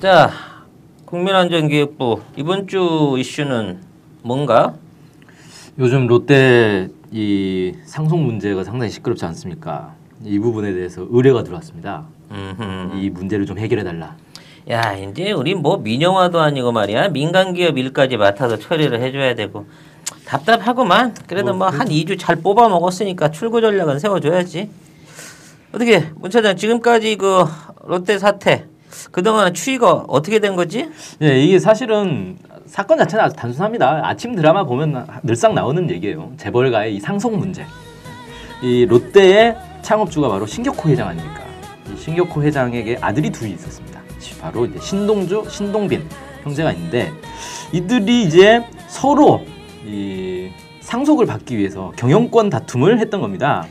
자, 국민안전기획부 이번 주 이슈는 뭔가? 요즘 롯데 이 상속 문제가 상당히 시끄럽지 않습니까? 이 부분에 대해서 의뢰가 들어왔습니다. 음흠. 이 문제를 좀 해결해 달라. 야, 이제 우리 뭐 민영화도 아니고 말이야. 민간 기업 일까지 맡아서 처리를 해줘야 되고 답답하구만. 그래도 뭐 한 2주 잘 뽑아 먹었으니까 출구 전략은 세워줘야지. 어떻게 문 차장 지금까지 그 롯데 사태 그동안 추이가 어떻게 된 거지? 예, 이게 사실은 사건 자체는 아주 단순합니다. 아침 드라마 보면 늘상 나오는 얘기예요. 재벌가의 이 상속 문제. 이 롯데의 창업주가 바로 신격호 회장 아닙니까? 이 신격호 회장에게 아들이 둘이 있었습니다. 바로 이제 신동주, 신동빈 형제가 있는데 이들이 이제 서로 이 상속을 받기 위해서 경영권 다툼을 했던 겁니다.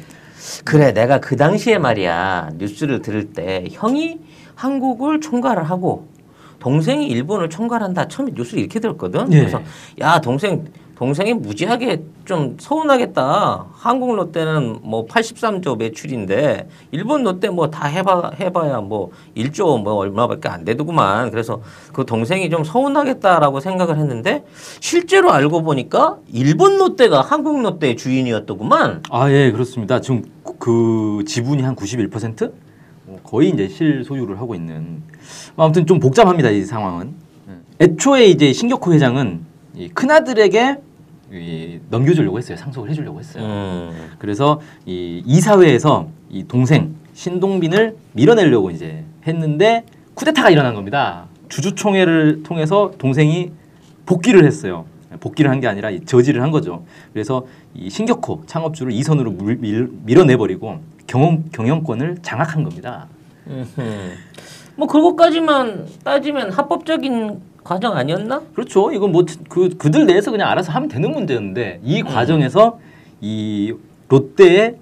그래 내가 그 당시에 말이야 뉴스를 들을 때 형이 한국을 총괄을 하고 동생이 일본을 총괄한다 처음에 뉴스를 이렇게 들었거든 예. 그래서 야 동생 동생이 무지하게 좀 서운하겠다 한국 롯데는 뭐 83조 매출인데 일본 롯데 뭐 다 해봐 해봐야 뭐 1조 뭐 얼마밖에 안 되더구만 그래서 그 동생이 좀 서운하겠다라고 생각을 했는데 실제로 알고 보니까 일본 롯데가 한국 롯데의 주인이었더구만 아, 예, 그렇습니다. 지금 그 지분이 한 91%? 어, 거의 이제 실소유를 하고 있는. 아무튼 좀 복잡합니다, 이 상황은. 애초에 이제 신격호 회장은 이 큰아들에게 이 넘겨주려고 했어요. 상속을 해주려고 했어요. 음. 그래서 이 이사회에서 이 동생 신동빈을 밀어내려고 이제 했는데 쿠데타가 일어난 겁니다. 주주총회를 통해서 동생이 복귀를 했어요. 복귀를 한 게 아니라 이 저지를 한 거죠. 그래서 이 신격호 창업주를 이선으로 물- 밀, 밀어내버리고 경영, 경영권을 장악한 겁니다. 뭐 그거까지만 따지면 합법적인 과정 아니었나? 그렇죠. 이건 뭐 그 그들 내에서 그냥 알아서 하면 되는 문제였는데 이 과정에서 이 롯데의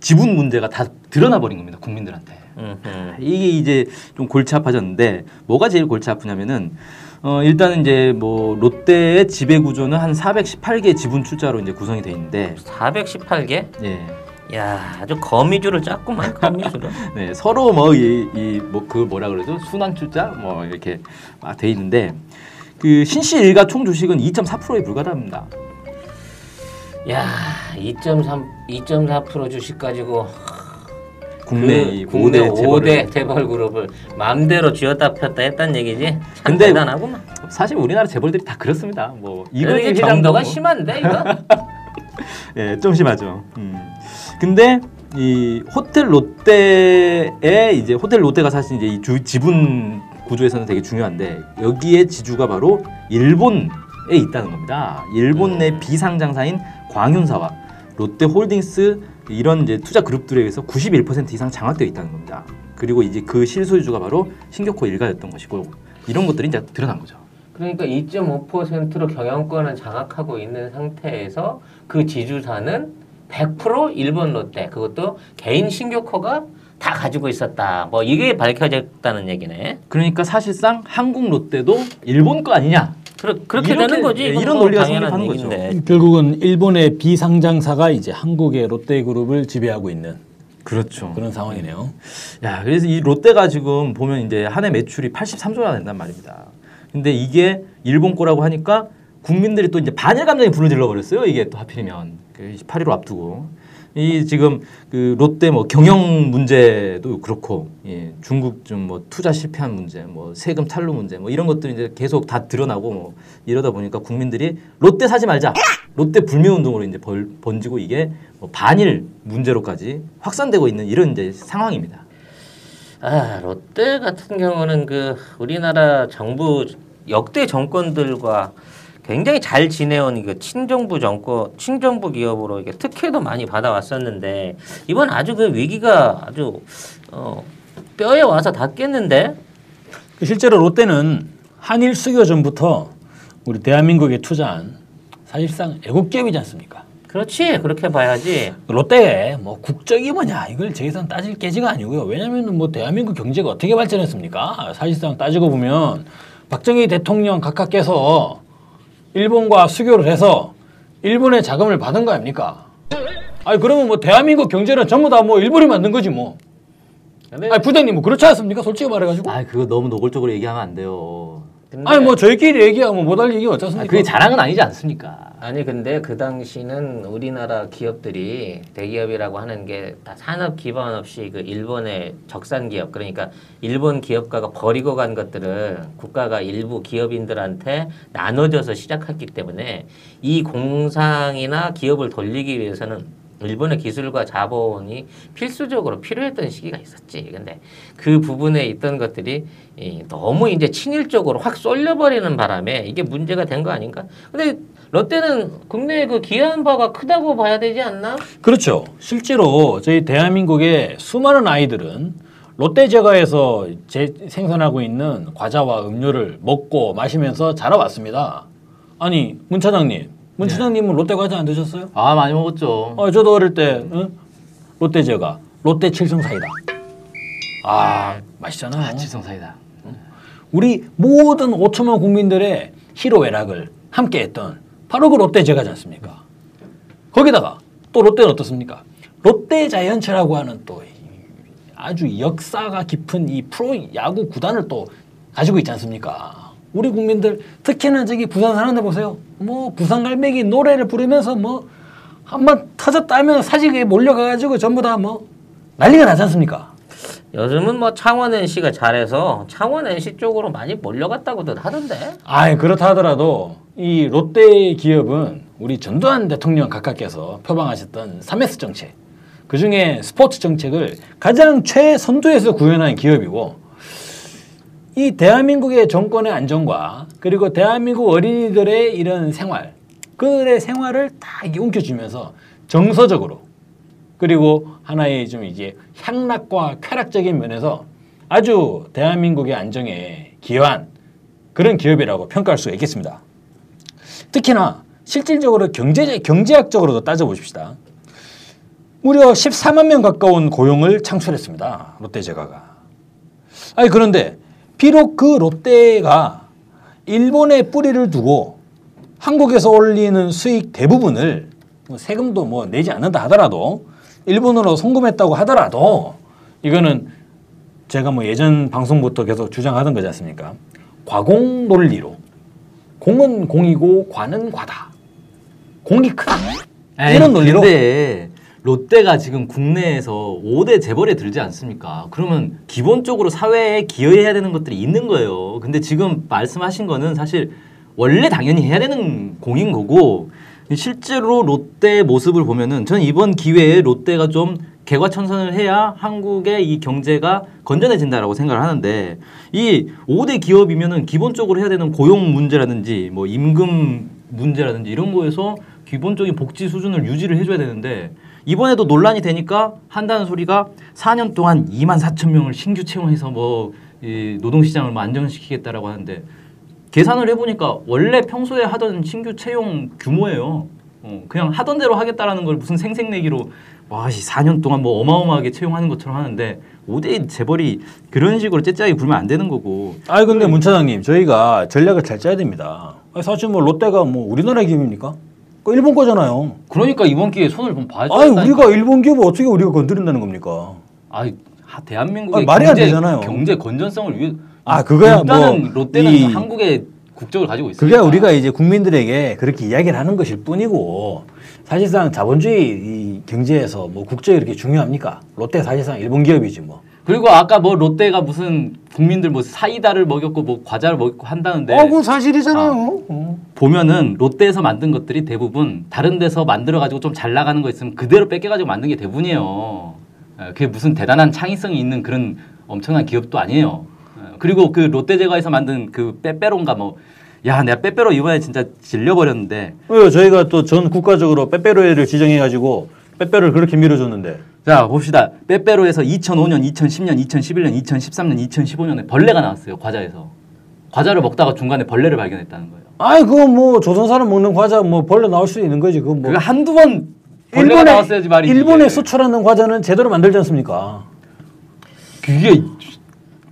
지분 문제가 다 드러나 버린 겁니다. 국민들한테. 음흠. 이게 이제 좀 골치 아파졌는데 뭐가 제일 골치 아프냐면은 어 일단은 이제 뭐 롯데의 지배 구조는 한 418개 지분 출자로 이제 구성이 돼 있는데 418개? 예. 야 아주 거미줄을 짰구만 거미줄을. 네, 서로 뭐이뭐 그 뭐라 그러죠? 순환 출자 뭐 이렇게 막 돼 있는데 그 신씨 일가 총 주식은 2.4%에 불과합니다. 야 2.3 2.4% 주식 가지고 국내 그이 국내 5대 재벌을 5대 재벌 그룹을 마음대로 쥐었다 폈다 했단 얘기지. 참 근데 대단하구만. 사실 우리나라 재벌들이 다 그렇습니다. 뭐 이거 정도가 뭐- 심한데 이거? 예, 좀 심하죠. 음. 근데 이 호텔 롯데의 이제 호텔 롯데가 사실 이제 이 주, 지분 구조에서는 되게 중요한데 여기에 지주가 바로 일본에 있다는 겁니다. 일본 내 비상장사인 광윤사와 롯데홀딩스 이런 이제 투자 그룹들에 의해서 91% 이상 장악되어 있다는 겁니다. 그리고 이제 그 실소유주가 바로 신격호 일가였던 것이고 이런 것들이 이제 드러난 거죠. 그러니까 2.5%로 경영권을 장악하고 있는 상태에서 그 지주사는 100% 일본 롯데 그것도 개인 신격호가 다 가지고 있었다. 뭐 이게 밝혀졌다는 얘기네. 그러니까 사실상 한국 롯데도 일본 거 아니냐? 그러, 그렇게 이렇게, 되는 거지. 예, 이런 뭐 논리가 성립하는 거죠. 결국은 일본의 비상장사가 이제 한국의 롯데그룹을 지배하고 있는 그렇죠. 그런 상황이네요. 야, 그래서 이 롯데가 지금 보면 이제 한 해 매출이 83조나 된단 말입니다. 근데 이게 일본 거라고 하니까 국민들이 또 이제 반일 감정이 불러질러 버렸어요. 이게 또 하필이면 그 8일로 앞두고 이 지금 그 롯데 뭐 경영 문제도 그렇고 예, 중국 좀 뭐 투자 실패한 문제, 뭐 세금 탈루 문제, 뭐 이런 것들이 이제 계속 다 드러나고 뭐 이러다 보니까 국민들이 롯데 사지 말자, 롯데 불매 운동으로 이제 벌, 번지고 이게 뭐 반일 문제로까지 확산되고 있는 이런 이제 상황입니다. 아 롯데 같은 경우는 그 우리나라 정부 역대 정권들과 굉장히 잘 지내온 그 친정부 정권, 친정부 기업으로 이게 특혜도 많이 받아왔었는데 이번 아주 그 위기가 아주 어, 뼈에 와서 닿겠는데 그 실제로 롯데는 한일 수교 전부터 우리 대한민국에 투자한 사실상 애국기업이지 않습니까? 그렇지 그렇게 봐야지. 롯데의 뭐 국적이 뭐냐 이걸 저기서는 따질 게지가 아니고요. 왜냐하면 뭐 대한민국 경제가 어떻게 발전했습니까? 사실상 따지고 보면 박정희 대통령 각하께서 일본과 수교를 해서 일본의 자금을 받은 거 아닙니까? 아니 그러면 뭐 대한민국 경제는 전부 다 뭐 일본이 만든 거지 뭐. 근데, 아니 부장님 뭐 그렇지 않습니까? 솔직히 말해가지고. 아 그거 너무 노골적으로 얘기하면 안 돼요. 근데 아니 뭐 저희끼리 얘기하면 못할 얘기 아, 어쩌습니까? 그게 자랑은 아니지 않습니까? 아니 근데 그 당시는 우리나라 기업들이 대기업이라고 하는 게 다 산업 기반 없이 그 일본의 적산 기업 그러니까 일본 기업가가 버리고 간 것들을 국가가 일부 기업인들한테 나눠줘서 시작했기 때문에 이 공상이나 기업을 돌리기 위해서는 일본의 기술과 자본이 필수적으로 필요했던 시기가 있었지. 근데 그 부분에 있던 것들이 이 너무 이제 친일적으로 확 쏠려버리는 바람에 이게 문제가 된 거 아닌가? 근데 롯데는 국내에 그 기여한 바가 크다고 봐야 되지 않나? 그렇죠. 실제로 저희 대한민국의 수많은 아이들은 롯데 제과에서 제, 생산하고 있는 과자와 음료를 먹고 마시면서 자라왔습니다. 아니 문 차장님, 문 차장님은 롯데 과자 안 드셨어요? 아 많이 먹었죠. 어, 저도 어릴 때 응? 롯데 제과, 롯데 칠성사이다. 아 맛있잖아요. 아, 칠성사이다. 우리 모든 5천만 국민들의 희로애락을 함께했던 바로 그 롯데제과지 않습니까? 거기다가 또 롯데는 어떻습니까? 롯데 자이언츠라고 하는 또 아주 역사가 깊은 이 프로 야구 구단을 또 가지고 있지 않습니까? 우리 국민들 특히나 저기 부산 사람들 보세요. 뭐 부산 갈매기 노래를 부르면서 뭐 한번 터졌다 하면 사직에 몰려가가지고 전부 다 뭐 난리가 나지 않습니까? 요즘은 뭐 창원 NC가 잘해서 창원 NC 쪽으로 많이 몰려갔다고들 하던데. 아, 그렇다 하더라도 이 롯데 기업은 우리 전두환 대통령 각하께서 표방하셨던 3S 정책, 그 중에 스포츠 정책을 가장 최선두에서 구현한 기업이고, 이 대한민국의 정권의 안정과 그리고 대한민국 어린이들의 이런 생활, 그들의 생활을 다 움켜쥐면서 정서적으로 그리고 하나의 좀 이제 향락과 쾌락적인 면에서 아주 대한민국의 안정에 기여한 그런 기업이라고 평가할 수가 있겠습니다. 특히나 실질적으로 경제 경제학적으로도 따져보십시다. 무려 14만 명 가까운 고용을 창출했습니다. 롯데제과가. 아니 그런데 비록 그 롯데가 일본에 뿌리를 두고 한국에서 올리는 수익 대부분을 뭐 세금도 뭐 내지 않는다 하더라도 일본으로 송금했다고 하더라도 이거는 제가 뭐 예전 방송부터 계속 주장하던 거지 않습니까? 과공 논리로 공은 공이고 과는 과다. 공이 크다. 이런 논리로 근데 롯데가 지금 국내에서 5대 재벌에 들지 않습니까? 그러면 기본적으로 사회에 기여해야 되는 것들이 있는 거예요. 근데 지금 말씀하신 거는 사실 원래 당연히 해야 되는 공인 거고 실제로 롯데 모습을 보면은 저는 이번 기회에 롯데가 좀 개과천선을 해야 한국의 이 경제가 건전해진다라고 생각을 하는데 이 5대 기업이면은 기본적으로 해야 되는 고용 문제라든지 뭐 임금 문제라든지 이런 거에서 기본적인 복지 수준을 유지를 해줘야 되는데 이번에도 논란이 되니까 한다는 소리가 4년 동안 2만 4천 명을 신규 채용해서 뭐 이 노동시장을 뭐 안정시키겠다라고 하는데 계산을 해보니까 원래 평소에 하던 신규 채용 규모예요. 어, 그냥 하던 대로 하겠다라는 걸 무슨 생색내기로 와, 이 4년 동안 뭐 어마어마하게 채용하는 것처럼 하는데 5대 재벌이 그런 식으로 째짜기 굴면 안 되는 거고. 아니 근데 문 차장님 저희가 전략을 잘 짜야 됩니다. 아니, 사실 뭐 롯데가 뭐 우리나라 기업입니까? 그 일본 거잖아요. 그러니까 이번 기회에 손을 좀 봐야 아니 우리가 일본 기업을 어떻게 우리가 건드린다는 겁니까? 아니, 하- 대한민국의 아니, 말이 안 경제, 되잖아요. 경제 건전성을 위해 아 그거야 일단은 뭐 롯데는 이- 한국의 국적을 가지고 있어요. 그게 우리가 이제 국민들에게 그렇게 이야기를 하는 것일 뿐이고 사실상 자본주의 이 경제에서 뭐 국적이 이렇게 중요합니까? 롯데 사실상 일본 기업이지 뭐. 그리고 아까 뭐 롯데가 무슨 국민들 뭐 사이다를 먹였고 뭐 과자를 먹였고 한다는데 어, 그건 사실이잖아요. 어. 보면은 롯데에서 만든 것들이 대부분 다른 데서 만들어 가지고 좀 잘 나가는 거 있으면 그대로 뺏겨 가지고 만든 게 대부분이에요. 예, 그게 무슨 대단한 창의성이 있는 그런 엄청난 기업도 아니에요. 예, 그리고 그 롯데제과에서 만든 그 빼빼로인가 뭐 야, 내가 빼빼로 이번에 진짜 질려버렸는데 왜요? 저희가 또 전 국가적으로 빼빼로에를 지정해가지고 빼빼로를 그렇게 밀어줬는데. 자 봅시다. 빼빼로에서 2005년, 2010년, 2011년, 2013년, 2015년에 벌레가 나왔어요 과자에서. 과자를 먹다가 중간에 벌레를 발견했다는 거예요. 아이 그거 뭐 조선 사람 먹는 과자 뭐 벌레 나올 수도 있는 거지. 그거 뭐. 그거 한두 번 벌레가 나왔어야지 말이지. 일본에. 수출하는 과자는 제대로 만들지 않습니까? 그게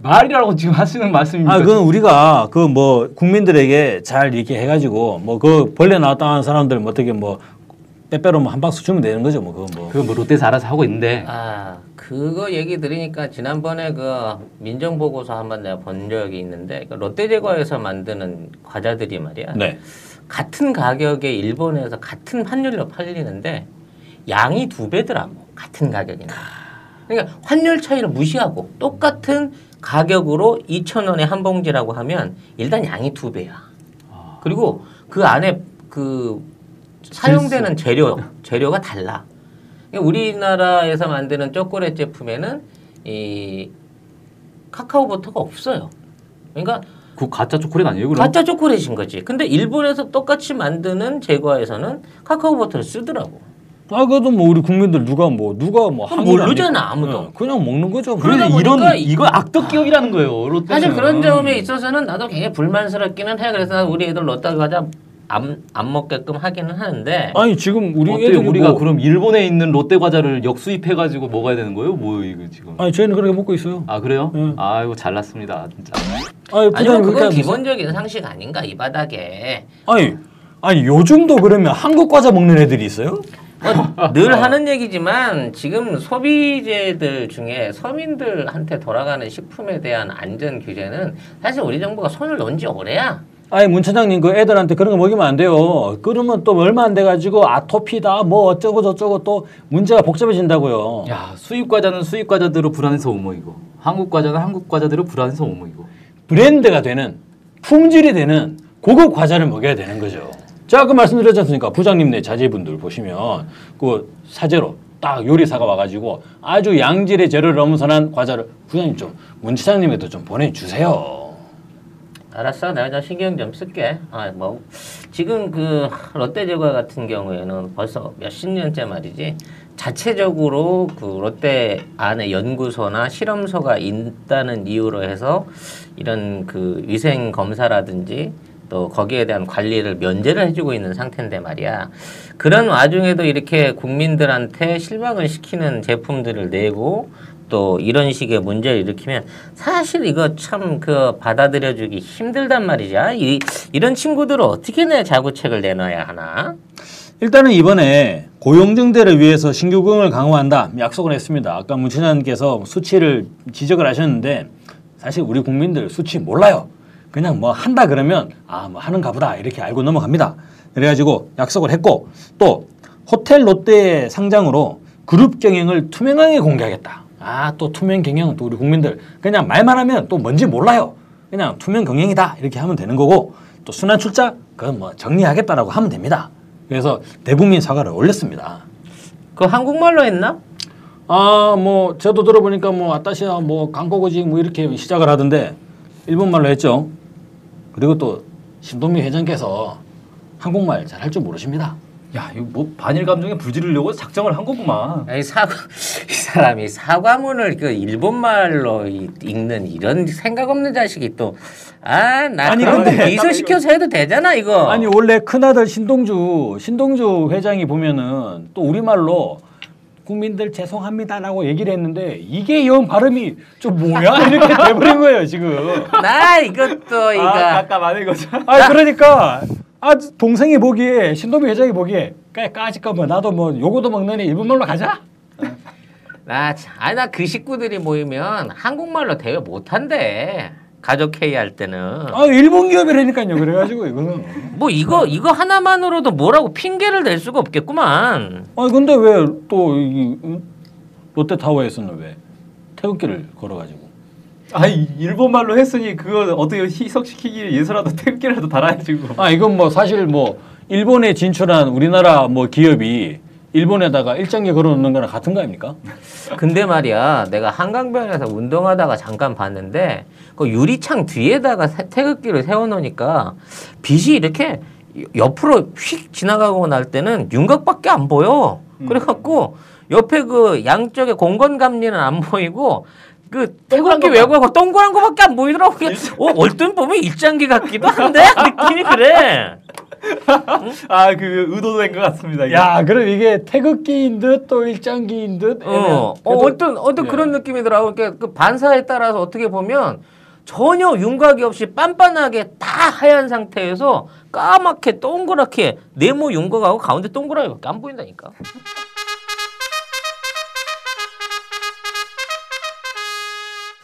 말이라고 지금 하시는 말씀입니까? 아, 그건 우리가 그 뭐 국민들에게 잘 이렇게 해가지고 뭐 그 벌레 나왔다 하는 사람들 뭐 어떻게 뭐 빼빼로 뭐한 박스 주면 되는 거죠, 뭐 그건 뭐. 그거 뭐 롯데에서 알아서 하고 있는데 아 그거 얘기 들으니까 지난번에 그 민정 보고서 한번 내가 본 적이 있는데 그 롯데제과에서 만드는 과자들이 말이야 네. 같은 가격에 일본에서 같은 환율로 팔리는데 양이 두 배더라고 같은 가격이나 그러니까 환율 차이를 무시하고 똑같은 가격으로 2천 원에 한 봉지라고 하면 일단 양이 두 배야 그리고 그 안에 그 사용되는 재료 재료가 달라. 그러니까 우리나라에서 만드는 초콜릿 제품에는 이 카카오 버터가 없어요. 그러니까 그 가짜 초콜릿 아니에요? 그럼? 가짜 초콜릿인 거지. 근데 일본에서 똑같이 만드는 제과에서는 카카오 버터를 쓰더라고. 아, 그래도 뭐 우리 국민들 누가 뭐 누가 뭐 항의를 모르잖아. 아무도. 네, 그냥 먹는 거죠. 뭐. 그러다 그래 이런 보니까 이거 악덕 기업이라는 거예요. 롯데는. 사실 그런 점에 있어서는 나도 굉장히 불만스럽기는 해. 그래서 우리 애들 롯데 과자 안, 안 먹게끔 하기는 하는데 아니 지금 우리 어때요? 애들이 우리가 뭐, 그럼 일본에 있는 롯데 과자를 역수입해 가지고 먹어야 되는 거예요? 뭐 이거 지금? 아니 저희는 그렇게 먹고 있어요. 아 그래요? 응. 아이고 잘났습니다 진짜. 아니, 아니면 부장님 그렇게 그건 하면서- 기본적인 상식 아닌가 이 바닥에 아니 아니 요즘도 그러면 한국 과자 먹는 애들이 있어요? 뭐늘 하는 얘기지만 지금 소비재들 중에 서민들한테 돌아가는 식품에 대한 안전 규제는 사실 우리 정부가 손을 놓은 지 오래야. 아니 문 차장님 그 애들한테 그런 거 먹이면 안 돼요. 그러면 또 얼마 안 돼 가지고 아토피다 뭐 어쩌고 저쩌고 또 문제가 복잡해진다고요. 야 수입 과자는 수입 과자대로 불안해서 못 먹이고 한국 과자는 한국 과자대로 불안해서 못 먹이고. 브랜드가 되는 품질이 되는 고급 과자를 먹여야 되는 거죠. 제가 아까 말씀드렸지 않습니까? 부장님네 자제분들 보시면 그 사제로 딱 요리사가 와가지고 아주 양질의 재료를 엄선한 과자를 부장님 좀 문치장님에도 좀 보내주세요. 알았어, 내가 좀 신경 좀 쓸게. 아, 뭐 지금 그 롯데제과 같은 경우에는 벌써 몇십 년째 말이지 자체적으로 그 롯데 안에 연구소나 실험소가 있다는 이유로 해서 이런 그 위생 검사라든지 또 거기에 대한 관리를 면제를 해주고 있는 상태인데 말이야. 그런 와중에도 이렇게 국민들한테 실망을 시키는 제품들을 내고 또 이런 식의 문제를 일으키면 사실 이거 참 그 받아들여주기 힘들단 말이야. 이, 이런 친구들을 어떻게 내 자구책을 내놔야 하나? 일단은 이번에 고용정대를 위해서 신규 고용을 강화한다 약속을 했습니다. 아까 문 차장님께서 수치를 지적을 하셨는데 사실 우리 국민들 수치 몰라요. 그냥 뭐 한다 그러면 아 뭐 하는가 보다 이렇게 알고 넘어갑니다. 그래가지고 약속을 했고 또 호텔 롯데 상장으로 그룹 경영을 투명하게 공개하겠다. 아 또 투명 경영은 또 우리 국민들 그냥 말만 하면 또 뭔지 몰라요. 그냥 투명 경영이다 이렇게 하면 되는 거고 또 순환 출자 그건 뭐 정리하겠다라고 하면 됩니다. 그래서 대국민 사과를 올렸습니다. 그 한국말로 했나? 아 뭐 저도 들어보니까 뭐 아따시아 뭐 강고고지 뭐 이렇게 시작을 하던데 일본말로 했죠. 그리고 또 신동미 회장께서 한국말 잘 할 줄 모르십니다. 야 이거 뭐 반일 감정에 불지르려고 작정을 한 거구만. 아니 사과 이 사람이 사과문을 그 일본말로 이- 읽는 이런 생각 없는 자식이 또 아 나 아니, 그런 근데- 미소 시켜서 해도 되잖아 이거. 아니 원래 큰아들 신동주 신동주 회장이 보면은 또 우리말로 국민들 죄송합니다라고 얘기를 했는데 이게 영 발음이 좀 뭐야 이렇게 돼버린 거예요 지금. 나 이것도 이거 깜깜하네 거죠. 아 그러니까 아 동생이 보기에 신동미 회장이 보기에 까- 까짓거 뭐 나도 뭐 요거도 먹느니 일본말로 가자. 나, 참- 아니, 나그 식구들이 모이면 한국말로 대화 못한대. 가족 회의할 때는. 아 일본 기업이라니까요. 그래가지고 이거는. 뭐 이거, 이거 하나만으로도 뭐라고 핑계를 댈 수가 없겠구만. 아 근데 왜또이 롯데타워에서는 왜 태극기를 걸어가지고? 아 일본 말로 했으니 그거 어떻게 희석시키기 위해서라도 태극기라도 달아야지. 그거. 아 이건 뭐 사실 뭐 일본에 진출한 우리나라 뭐 기업이 일본에다가 일장기 걸어놓는 거랑 같은 거 아닙니까? 근데 말이야, 내가 한강변에서 운동하다가 잠깐 봤는데, 그 유리창 뒤에다가 세- 태극기를 세워놓으니까 빛이 이렇게 옆으로 휙 지나가고 날 때는 윤곽밖에 안 보여. 그래갖고 옆에 그 양쪽에 공건 감리는 안 보이고, 그 태극기 외곽하고 동그란 거밖에 안 보이더라고. 어, 얼핏 보면 일장기 같기도 한데 느낌이 그래. 아그 의도된 것 같습니다. 이게. 야 그럼 이게 태극기인 듯 또 일장기인 듯. 어, 어 어떤 어떤 예. 그런 느낌이더라고. 그러니까 그 반사에 따라서 어떻게 보면 전혀 윤곽이 없이 빤빤하게 다 하얀 상태에서 까맣게 동그랗게 네모 윤곽하고 가운데 동그라미밖에 안 보인다니까.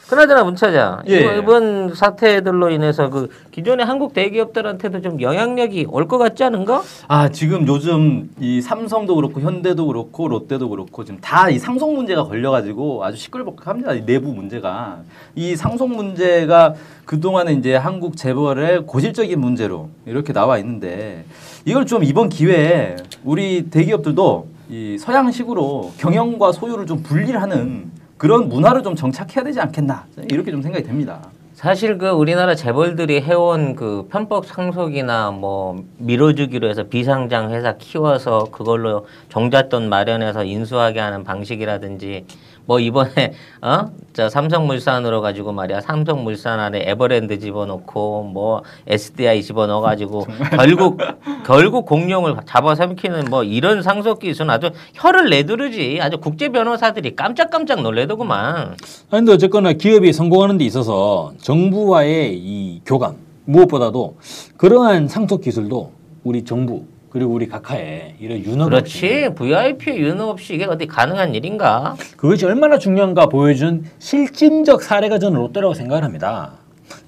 그나저나 문 차장 예. 이번- 사태들로 인해서 그 기존의 한국 대기업들한테도 좀 영향력이 올 것 같지 않은가? 아 지금 요즘 이 삼성도 그렇고 현대도 그렇고 롯데도 그렇고 지금 다 이 상속 문제가 걸려가지고 아주 시끌벅합니다. 이 내부 문제가 이 상속 문제가 그 동안에 이제 한국 재벌의 고질적인 문제로 이렇게 나와 있는데 이걸 좀 이번 기회에 우리 대기업들도 이 서양식으로 경영과 소유를 좀 분리하는 그런 문화를 좀 정착해야 되지 않겠나 이렇게 좀 생각이 됩니다. 사실 그 우리나라 재벌들이 해온 그 편법 상속이나 뭐 밀어주기로 해서 비상장 회사 키워서 그걸로 종잣돈 마련해서 인수하게 하는 방식이라든지 뭐 이번에 어 저 삼성물산으로 가지고 말이야. 삼성물산 안에 에버랜드 집어넣고 뭐 SDI 집어넣어 가지고 결국 결국 공룡을 잡아삼키는 뭐 이런 상속 기술은 아주 혀를 내두르지. 아주 국제 변호사들이 깜짝깜짝 놀래더구만. 아니 근데 어쨌거나 기업이 성공하는 데 있어서 정부와의 이 교감 무엇보다도 그러한 상속 기술도 우리 정부 그리고 우리 각하에 이런 윤허가 그렇지 VIP의 윤호 없이 이게 어디 가능한 일인가? 그것이 얼마나 중요한가 보여준 실증적 사례가 저는 롯데라고 생각을 합니다.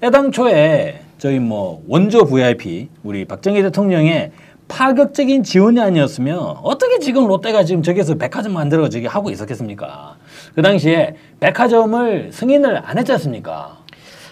애당초에 저희 뭐 원조 VIP 우리 박정희 대통령의 파격적인 지원이 아니었으면 어떻게 지금 롯데가 지금 저기서 백화점 만들어 저기 하고 있었겠습니까? 그 당시에 백화점을 승인을 안 했지 않습니까?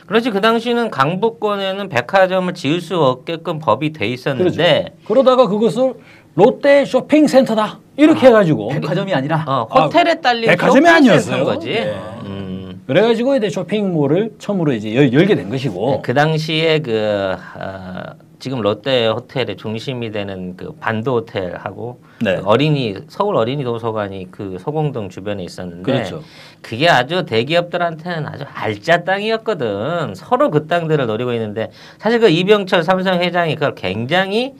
그렇지 그 당시는 강북권에는 백화점을 지을 수 없게끔 법이 돼 있었는데 그러다가 그것을 롯데 쇼핑센터다 이렇게 해가지고 백화점이 아니라 어, 호텔에 딸린 백화점이 쇼핑센터인 아니었어요. 거지. 예. 음. 그래가지고 이제 쇼핑몰을 처음으로 이제 열, 열게 된 것이고 그 당시에 그 어, 지금 롯데 호텔의 중심이 되는 그 반도 호텔하고 네. 그 어린이 서울 어린이 도서관이 그 소공동 주변에 있었는데 그렇죠. 그게 아주 대기업들한테는 아주 알짜 땅이었거든. 서로 그 땅들을 노리고 있는데 사실 그 이병철 삼성 회장이 그걸 굉장히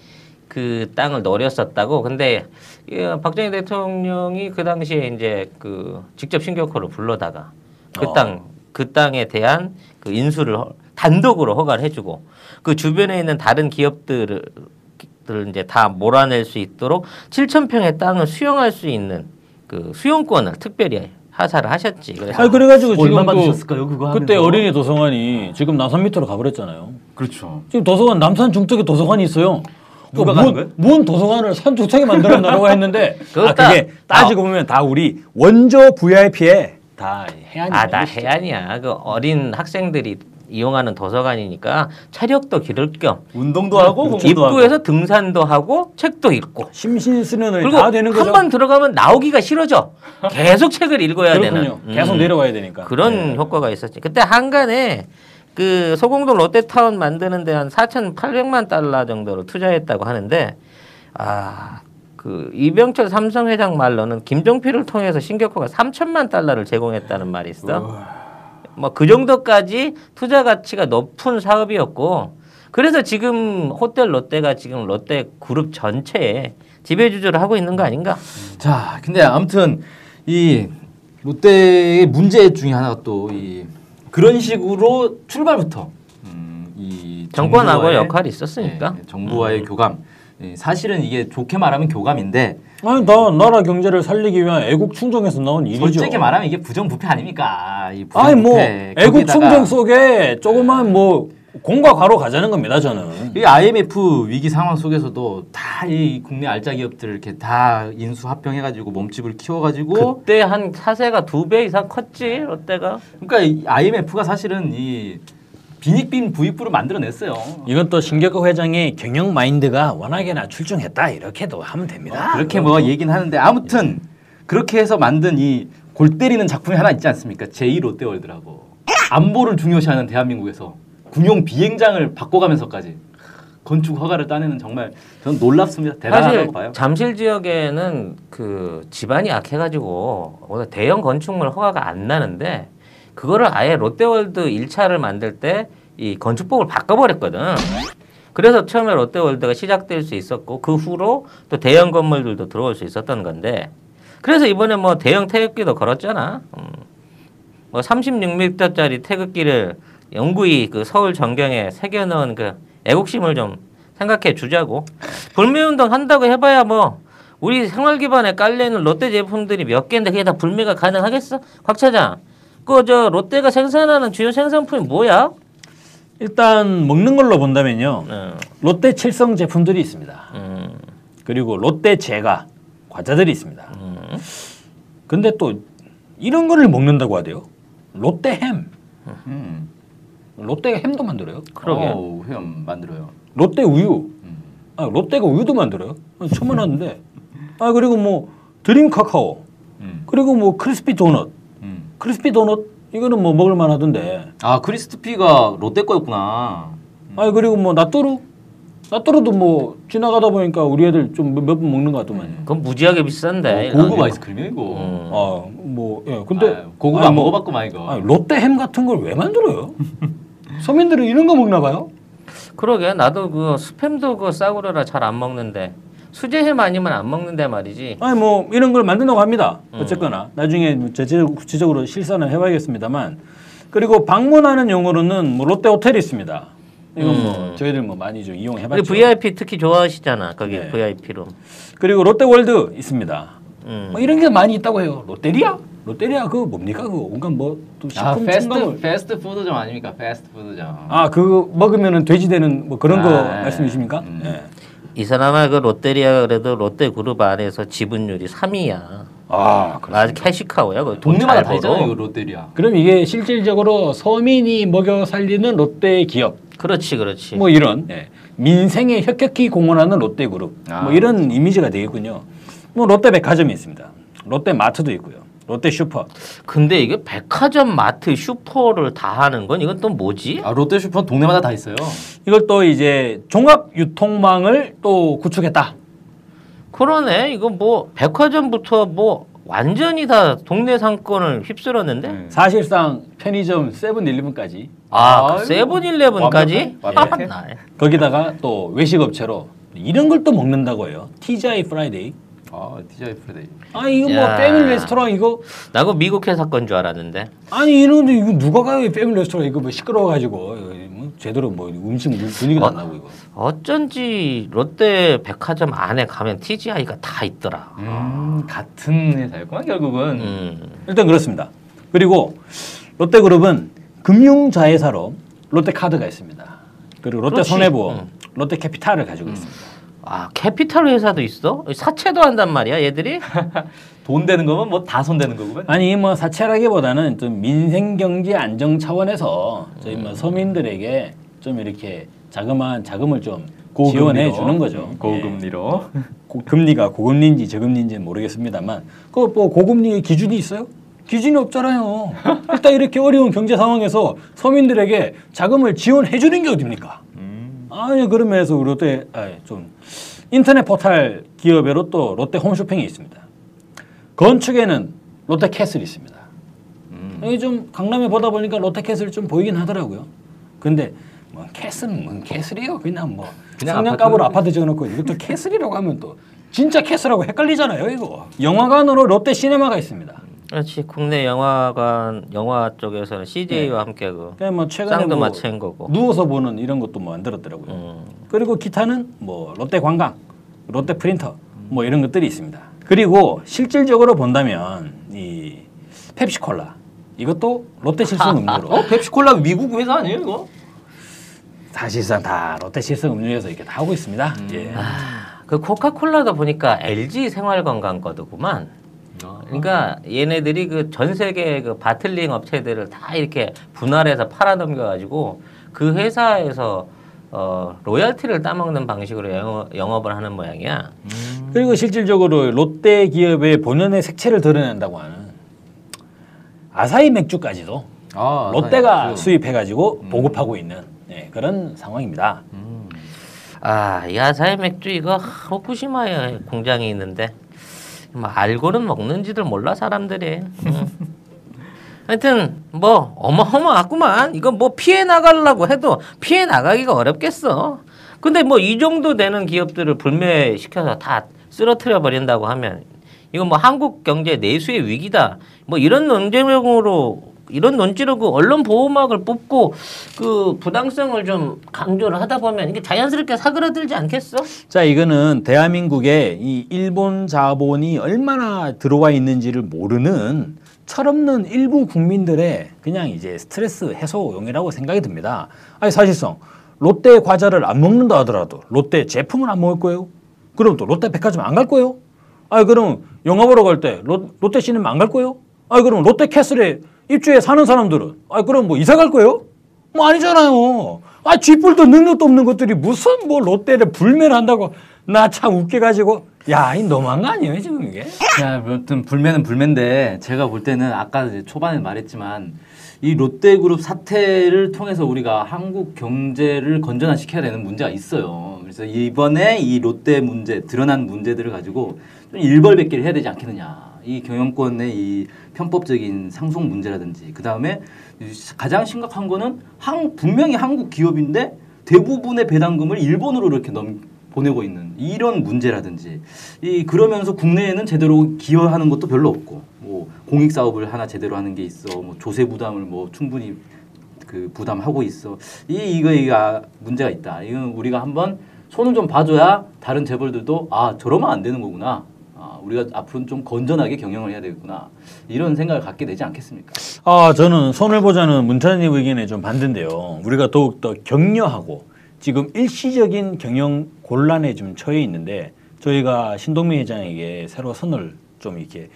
그 땅을 노렸었다고. 근데 이 박정희 대통령이 그 당시에 이제 그 직접 신격호를 불러다가 그 어. 땅, 그 땅에 대한 그 인수를 허- 단독으로 허가를 해주고 그 주변에 있는 다른 기업들을 들 이제 다 몰아낼 수 있도록 7천 평의 땅을 수용할 수 있는 그 수용권을 특별히 하사를 하셨지. 그래서 아니 그래가지고 지금 얼마 또 받으셨을까요, 그거 그때 하면서? 어린이 도서관이 지금 남산 밑으로 가버렸잖아요. 그렇죠. 지금 도서관 남산 중턱에 도서관이 있어요. 누가 그 가는 뭔- 거예요? 뭔 도서관을 산 중턱에 만들어 놔라고 했는데 아, 다- 그게 따지고 보면 다 우리 원조 VIP의 다 해안이 아, 것이죠. 해안이야. 그 어린 학생들이 이용하는 도서관이니까 체력도 기를 겸 운동도 하고 공부도 입구에서 등산도 하고 책도 읽고 심신 수련을 그리고 다 되는 거죠. 한번 들어가면 나오기가 싫어져. 계속 책을 읽어야 그렇군요. 되는. 음. 계속 내려와야 되니까. 그런 효과가 있었지. 그때 한간에 그 소공동 롯데타운 만드는 데 한 4,800만 달러 정도를 투자했다고 하는데 아. 그 이병철 삼성 회장 말로는 김종필을 통해서 신격호가 3천만 달러를 제공했다는 말이 있어. 뭐 그 정도까지 투자 가치가 높은 사업이었고 그래서 지금 호텔 롯데가 지금 롯데 그룹 전체에 지배주주를 하고 있는 거 아닌가? 자, 근데 아무튼 이 롯데의 문제 중에 하나가 또 이 그런 식으로 출발부터 음, 이 정권하고 역할이 있었으니까. 예, 정부와의 교감. 예, 사실은 이게 좋게 말하면 교감인데 아니 나 나라 경제를 살리기 위한 애국 충정에서 나온 일이죠. 솔직히 말하면 이게 부정부패 아닙니까? 이 아니 뭐 부정부패. 애국 거기다가 충정 속에 조그만 뭐 공과 과로 가자는 겁니다 저는. 이 IMF 위기 상황 속에서도 다 이 국내 알짜 기업들 이렇게 다 인수 합병해가지고 몸집을 키워가지고 그때 한 사세가 두 배 이상 컸지 롯데가. 그러니까 이 IMF가 사실은 이 빈익빈 부익부를 만들어냈어요. 이건 또 신격호 회장의 경영 마인드가 워낙에나 출중했다 이렇게도 하면 됩니다. 그렇게 뭐 얘기는 하는데 아무튼 그렇게 해서 만든 이 골 때리는 작품이 하나 있지 않습니까? 제2 롯데월드라고 안보를 중요시하는 대한민국에서 군용 비행장을 바꿔가면서까지 건축 허가를 따내는 정말 저는 놀랍습니다. 대단하다고 봐요. 잠실 지역에는 그 집안이 약해가지고 오늘 대형 건축물 허가가 안 나는데 그거를 아예 롯데월드 1차를 만들 때 이 건축법을 바꿔버렸거든. 그래서 처음에 롯데월드가 시작될 수 있었고 그 후로 또 대형 건물들도 들어올 수 있었던 건데 그래서 이번에 뭐 대형 태극기도 걸었잖아. 음. 뭐 36m짜리 태극기를 영구히 그 서울 전경에 새겨넣은 그 애국심을 좀 생각해 주자고 불매운동 한다고 해봐야 뭐 우리 생활 기반에 깔려있는 롯데 제품들이 몇 개인데 그게 다 불매가 가능하겠어? 곽 차장 그 저 롯데가 생산하는 주요 생산품이 뭐야? 일단 먹는 걸로 본다면요. 어, 롯데 칠성 제품들이 있습니다. 음, 그리고 롯데 제과 과자들이 있습니다. 음. 근데 또 이런 거를 먹는다고 하대요. 롯데 햄. 음. 롯데가 햄도 만들어요. 그러게. 어우, 형 만들어요. 롯데 우유. 아, 롯데가 우유도 만들어요. 아, 처음 알았는데. 아 그리고 뭐 드림 카카오. 음. 그리고 뭐 크리스피 도넛. 음. 크리스피 도넛 이거는 뭐 먹을 만하던데. 아 크리스피가 롯데 거였구나. 아 그리고 뭐 나또루. 나또루도 뭐 지나가다 보니까 우리 애들 좀 몇 번 먹는 것 같더만. 그건 무지하게 비싼데 어, 고급 이런 아이스크림이야 이거. 음. 아뭐 예. 근데 아, 고급 아니, 안 뭐- 먹어봤구만 이거. 아니, 롯데 햄 같은 걸 왜 만들어요? 서민들은 이런 거 먹나 봐요? 그러게 나도 그 스팸도 그 싸구려라 잘 안 먹는데 수제햄 아니면 안 먹는데 말이지 아니 뭐 이런 걸 만든다고 합니다. 음. 어쨌거나 나중에 뭐 제대로 구체적으로 실사는 해봐야겠습니다만 그리고 방문하는 용어로는 뭐 롯데 호텔이 있습니다. 이건 뭐 음. 저희들 뭐 많이 좀 우리 이용해봤죠. VIP 특히 좋아하시잖아 거기 네. VIP로 그리고 롯데월드 있습니다. 음. 뭐 이런 게 많이 있다고 해요. 롯데리아? 롯데리아 그거 뭡니까? 그 온갖 뭐 또 아 식품 패스트 첨가물. 패스트 푸드점 아닙니까? 패스트 푸드점. 아 그거 먹으면은 돼지 되는 뭐 그런 거 아, 네. 말씀이십니까? 음. 네. 이 사람아 그 롯데리아 그래도 롯데그룹 안에서 지분율이 3위야 아 그래. 아 캐시카우야 그 동네마다 돈다잘 있잖아요 벌어. 이거 롯데리아. 그럼 이게 실질적으로 서민이 먹여 살리는 롯데 기업 그렇지 그렇지 뭐 이런 예. 민생에 혁혁히 공헌하는 롯데그룹 아. 뭐 이런 이미지가 되겠군요. 뭐 롯데백화점이 있습니다. 롯데마트도 있고요. 롯데 슈퍼. 근데 이게 백화점 마트 슈퍼를 다 하는 건 이건 또 뭐지? 아 롯데 슈퍼 동네마다 다 있어요. 이걸 또 이제 종합 유통망을 또 구축했다. 그러네 이거 뭐 백화점부터 뭐 완전히 다 동네 상권을 휩쓸었는데 음. 사실상 편의점 세븐일레븐까지 아 그 세븐일레븐까지 완벽해. 아, 나. 거기다가 또 외식업체로 이런 걸 또 먹는다고 해요. TGI 프라이데이. 아 TGI 프라이데이. 아 이거 뭐 야. 패밀리 레스토랑 이거 난 그 미국 회사 건 줄 알았는데 아니 이런데 이거 누가 가요 이 패밀리 레스토랑 이거 뭐 시끄러워가지고 이거 뭐 제대로 뭐 음식 분위기도 어? 안 나고 이거. 어쩐지 롯데 백화점 안에 가면 TGI가 다 있더라. 음 같은 회사였구나 결국은. 음. 일단 그렇습니다. 그리고 롯데그룹은 금융자회사로 롯데카드가 있습니다. 그리고 그렇지. 롯데손해보험, 음. 롯데캐피탈을 가지고 있습니다. 아 캐피탈 회사도 있어? 사채도 한단 말이야 얘들이? 돈 되는 거면 뭐 다손 되는 거구만. 아니 뭐 사채라기보다는 좀 민생 경제 안정 차원에서 저희 음. 뭐 서민들에게 좀 이렇게 자그마한 자금을 좀 고금리로. 지원해 주는 거죠. 예. 고금리로. 고- 금리가 고금리인지 저금리인지는 모르겠습니다만 그 뭐 고금리의 기준이 있어요? 기준이 없잖아요. 일단 이렇게 어려운 경제 상황에서 서민들에게 자금을 지원해 주는 게 어딥니까? 음. 아니 그런 면에서 우리 롯데 아니, 좀 인터넷 포털 기업으로 또 롯데 홈쇼핑이 있습니다. 건축에는 롯데 캐슬이 있습니다. 음. 여기 좀 강남에 보다 보니까 롯데 캐슬 좀 보이긴 하더라고요. 근데 뭐 castle은 뭔 castle이요? 그냥 뭐 아파트. 아파트 지어놓고 이것도 castle이라고 하면 또 진짜 castle하고 헷갈리잖아요 이거. 영화관으로 롯데 시네마가 있습니다. 그렇지 국내 영화관 영화 쪽에서는 CJ와 함께 그 그냥 뭐 최근에 쌍도 뭐 맞춘 거고. 누워서 보는 이런 것도 뭐 만들었더라고요. 음. 그리고 기타는 뭐 롯데 관광, 롯데 프린터 뭐 이런 것들이 있습니다. 그리고 실질적으로 본다면 이 펩시콜라 이것도 롯데 실성 음료로 어 펩시콜라 미국 회사 아니에요 이거? 사실상 다 롯데 실성 음료에서 이렇게 다 하고 있습니다. 예. 그 코카콜라도 보니까 LG 생활건강 거더구만. 그러니까 얘네들이 그 전 세계 그 바틀링 업체들을 다 이렇게 분할해서 팔아 넘겨가지고 그 회사에서 어 로열티를 따먹는 방식으로 영업, 영업을 하는 모양이야. 그리고 실질적으로 롯데 기업의 본연의 색채를 드러낸다고 하는 아사히 맥주까지도 아 롯데가 맥주. 수입해가지고 보급하고 있는 예, 그런 상황입니다. 아, 이 아사히 맥주 이거 후쿠시마에 공장이 있는데 뭐 알고는 먹는지들 몰라 사람들이. 응. 하여튼 뭐 어마어마하구만. 이거 뭐 피해 나가려고 해도 피해 나가기가 어렵겠어. 근데 뭐 이 정도 되는 기업들을 불매시켜서 다 쓰러뜨려 버린다고 하면 이건 뭐 한국 경제 내수의 위기다. 뭐 이런 논쟁으로 이런 논지로 그 언론 보호막을 뽑고 그 부당성을 좀 강조를 하다 보면 이게 자연스럽게 사그라들지 않겠어? 자, 이거는 대한민국에 이 일본 자본이 얼마나 들어와 있는지를 모르는 철없는 일부 국민들의 그냥 이제 스트레스 해소용이라고 생각이 듭니다. 아니 사실상 롯데 과자를 안 먹는다 하더라도 롯데 제품을 안 먹을 거예요? 그럼 또 롯데 백화점 안 갈 거예요? 아니 그럼 영화 보러 갈 때 롯데 시네마 안갈 거예요? 아니 그럼 롯데 캐슬에 입주해 사는 사람들은 아니 그럼 뭐 이사 갈 거예요? 뭐 아니잖아요. 아 쥐뿔도 능력도 없는 것들이 무슨 뭐 롯데를 불매한다고 나 참 웃겨가지고 야 이 너무한 거 아니에요 지금 이게? 야, 아무튼 불매는 불매인데 제가 볼 때는 아까 초반에 말했지만 이 롯데그룹 사태를 통해서 우리가 한국 경제를 건전화시켜야 되는 문제가 있어요. 그래서 이번에 이 롯데 문제 드러난 문제들을 가지고 좀 일벌백계를 해야 되지 않겠느냐. 이 경영권의 이 편법적인 상속 문제라든지 그 다음에 가장 심각한 거는 한 분명히 한국 기업인데 대부분의 배당금을 일본으로 이렇게 넘 보내고 있는 이런 문제라든지 이 그러면서 국내에는 제대로 기여하는 것도 별로 없고 뭐 공익 사업을 하나 제대로 하는 게 있어 뭐 조세 부담을 뭐 충분히 그 부담하고 있어. 이 이거 이가 문제가 있다. 이건 우리가 한번 손을 좀 봐줘야 다른 재벌들도 아 저러면 안 되는 거구나. 아 우리가 앞으로는 좀 건전하게 경영을 해야 되겠구나 이런 생각을 갖게 되지 않겠습니까? 아 저는 손을 보자는 문찬님 의견에 좀 반대인데요. 우리가 더욱 더 격려하고 지금 일시적인 경영 곤란에 좀 처해 있는데 저희가 신동민 회장에게 새로 선을 좀 이렇게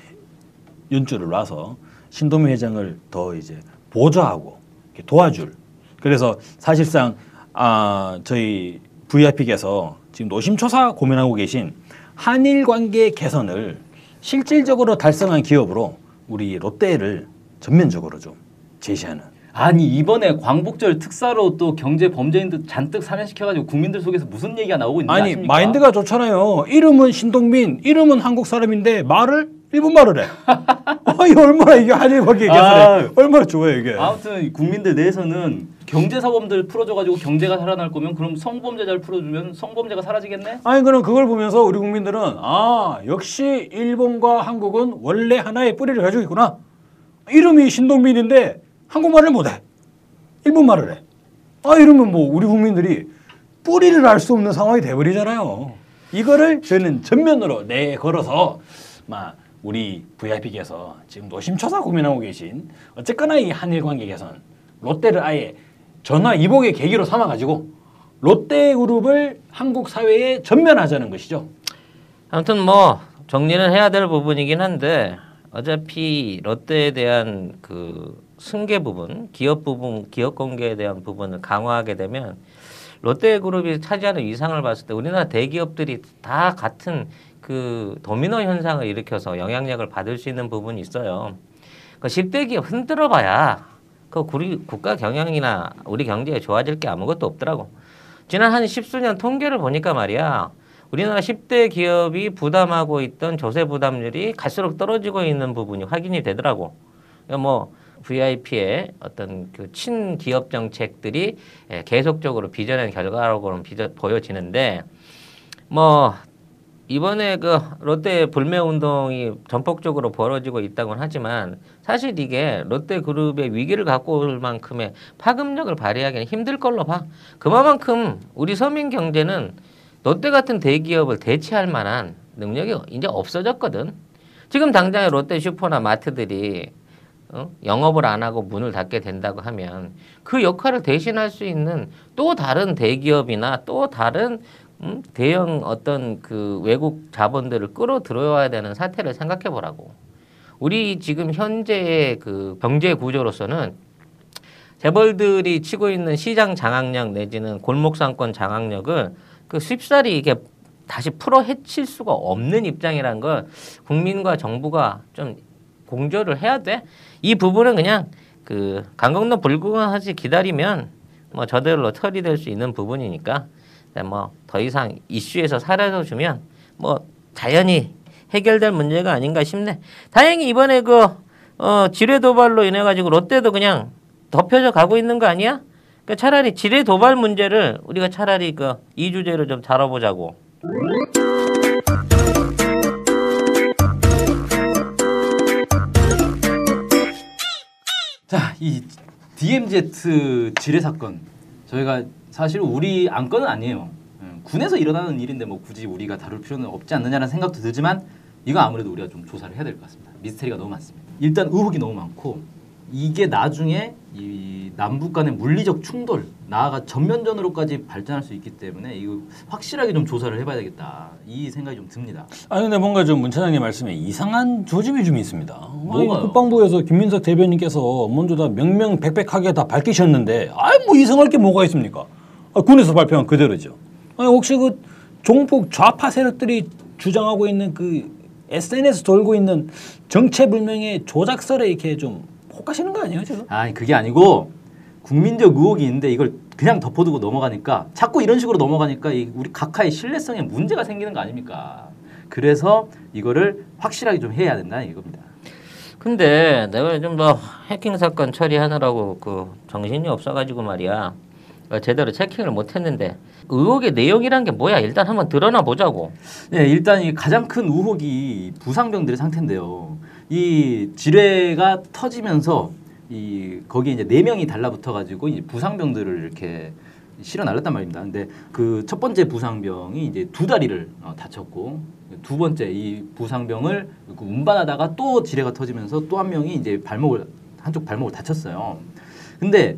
연주를 놔서 신동민 회장을 더 이제 보좌하고 도와줄. 그래서 사실상 아 저희 VIP께서 지금 노심초사 고민하고 계신 한일 관계 개선을 실질적으로 달성한 기업으로 우리 롯데를 전면적으로 좀 제시하는. 아니 이번에 광복절 특사로 또 경제 범죄인들 잔뜩 살해시켜가지고 국민들 속에서 무슨 얘기가 나오고 있는지 아니 아십니까? 마인드가 좋잖아요. 이름은 신동민, 이름은 한국 사람인데 말을 일본 말을 해. 아 이 얼마나 이게 한일 관계 개선에 아. 얼마나 좋아요 이게. 아무튼 국민들 내에서는 경제 사범들 풀어줘가지고 경제가 살아날 거면 그럼 성범죄자를 풀어주면 성범죄가 사라지겠네? 아니 그럼 그걸 보면서 우리 국민들은 아 역시 일본과 한국은 원래 하나의 뿌리를 가지고 있구나. 이름이 신동민인데 한국말을 못해. 일본말을 해. 아 이러면 뭐 우리 국민들이 뿌리를 알 수 없는 상황이 돼버리잖아요. 이거를 저는 전면으로 내걸어서 막 우리 VIP께서 지금 노심초사 고민하고 계신 어쨌거나 이 한일 관계 개선 롯데를 아예 전화 이복의 계기로 삼아가지고 롯데그룹을 한국 사회에 전면하자는 것이죠. 아무튼 뭐 정리는 해야 될 부분이긴 한데 어차피 롯데에 대한 그 승계 부분, 기업 부분, 기업 공개에 대한 부분을 강화하게 되면 롯데그룹이 차지하는 위상을 봤을 때 우리나라 대기업들이 다 같은 그 도미노 현상을 일으켜서 영향력을 받을 수 있는 부분이 있어요. 그 10대 기업 흔들어 봐야 그 우리 국가 경영이나 우리 경제에 좋아질 게 아무것도 없더라고. 지난 한 십수년 통계를 보니까 말이야. 우리나라 10대 기업이 부담하고 있던 조세 부담률이 갈수록 떨어지고 있는 부분이 확인이 되더라고. 그러니까 뭐 VIP의 어떤 그 친기업 정책들이 예, 계속적으로 빚어낸 결과라고는 빚어, 보여지는데 뭐 이번에 그 롯데 불매 운동이 전폭적으로 벌어지고 있다고는 하지만 사실 이게 롯데 그룹의 위기를 갖고 올 만큼의 파급력을 발휘하기는 힘들 걸로 봐. 그만큼 우리 서민 경제는 롯데 같은 대기업을 대체할 만한 능력이 이제 없어졌거든. 지금 당장에 롯데 슈퍼나 마트들이 어? 영업을 안 하고 문을 닫게 된다고 하면 그 역할을 대신할 수 있는 또 다른 대기업이나 또 다른 음? 대형 어떤 그 외국 자본들을 끌어들여야 되는 사태를 생각해 보라고. 우리 지금 현재의 그 경제 구조로서는 재벌들이 치고 있는 시장 장악력 내지는 골목 상권 장악력을 그 쉽사리 이게 다시 풀어 헤칠 수가 없는 입장이란 걸 국민과 정부가 좀 공조를 해야 돼. 이 부분은 그냥 그 강건도 불구하지 기다리면 뭐 저절로 처리될 수 있는 부분이니까 뭐 더 이상 이슈에서 사라져 주면 뭐 자연히 해결될 문제가 아닌가 싶네. 다행히 이번에 그 어, 지뢰 도발로 인해 가지고 롯데도 그냥 덮여져 가고 있는 거 아니야? 그러니까 차라리 지뢰 도발 문제를 우리가 차라리 그 이 주제로 좀 다뤄보자고. 자, 이 DMZ 지뢰 사건 저희가 사실 우리 안건은 아니에요. 음, 군에서 일어나는 일인데 뭐 굳이 우리가 다룰 필요는 없지 않느냐는 생각도 들지만 이거 아무래도 우리가 좀 조사를 해야 될 것 같습니다. 미스테리가 너무 많습니다. 일단 의혹이 너무 많고 이게 나중에 이 남북 간의 물리적 충돌 나아가 전면전으로까지 발전할 수 있기 때문에 이거 확실하게 좀 조사를 해봐야 되겠다 이 생각이 좀 듭니다. 아니 근데 뭔가 좀 문차장님 말씀에 이상한 조짐이 좀 있습니다. 아니? 국방부에서 김민석 대변인께서 먼저 다 명명백백하게 다 밝히셨는데 아이 뭐 이상할 게 뭐가 있습니까? 아, 군에서 발표한 그대로죠. 아니 혹시 그 종북 좌파 세력들이 주장하고 있는 그 SNS 돌고 있는 정체불명의 조작설에 이렇게 좀 혹하시는 거 아니에요 지금? 아 그게 아니고 국민적 의혹이 있는데 이걸 그냥 덮어두고 넘어가니까 자꾸 이런 식으로 넘어가니까 이 우리 각하의 신뢰성에 문제가 생기는 거 아닙니까? 그래서 이거를 확실하게 좀 해야 된다는 이겁니다. 근데 내가 요즘 뭐 해킹 사건 처리하느라고 그 정신이 없어가지고 말이야 어, 제대로 체킹을 못했는데 의혹의 내용이란 게 뭐야 일단 한번 드러나 보자고 네, 일단 이 가장 큰 의혹이 부상병들의 상태인데요. 이 지뢰가 터지면서 이 거기 이제 네 명이 달라붙어 가지고 이 부상병들을 이렇게 실어 날렸단 말입니다. 근데 그 첫 번째 부상병이 이제 두 다리를 어, 다쳤고 두 번째 이 부상병을 그 운반하다가 또 지뢰가 터지면서 또 한 명이 이제 발목을 한쪽 발목을 다쳤어요. 근데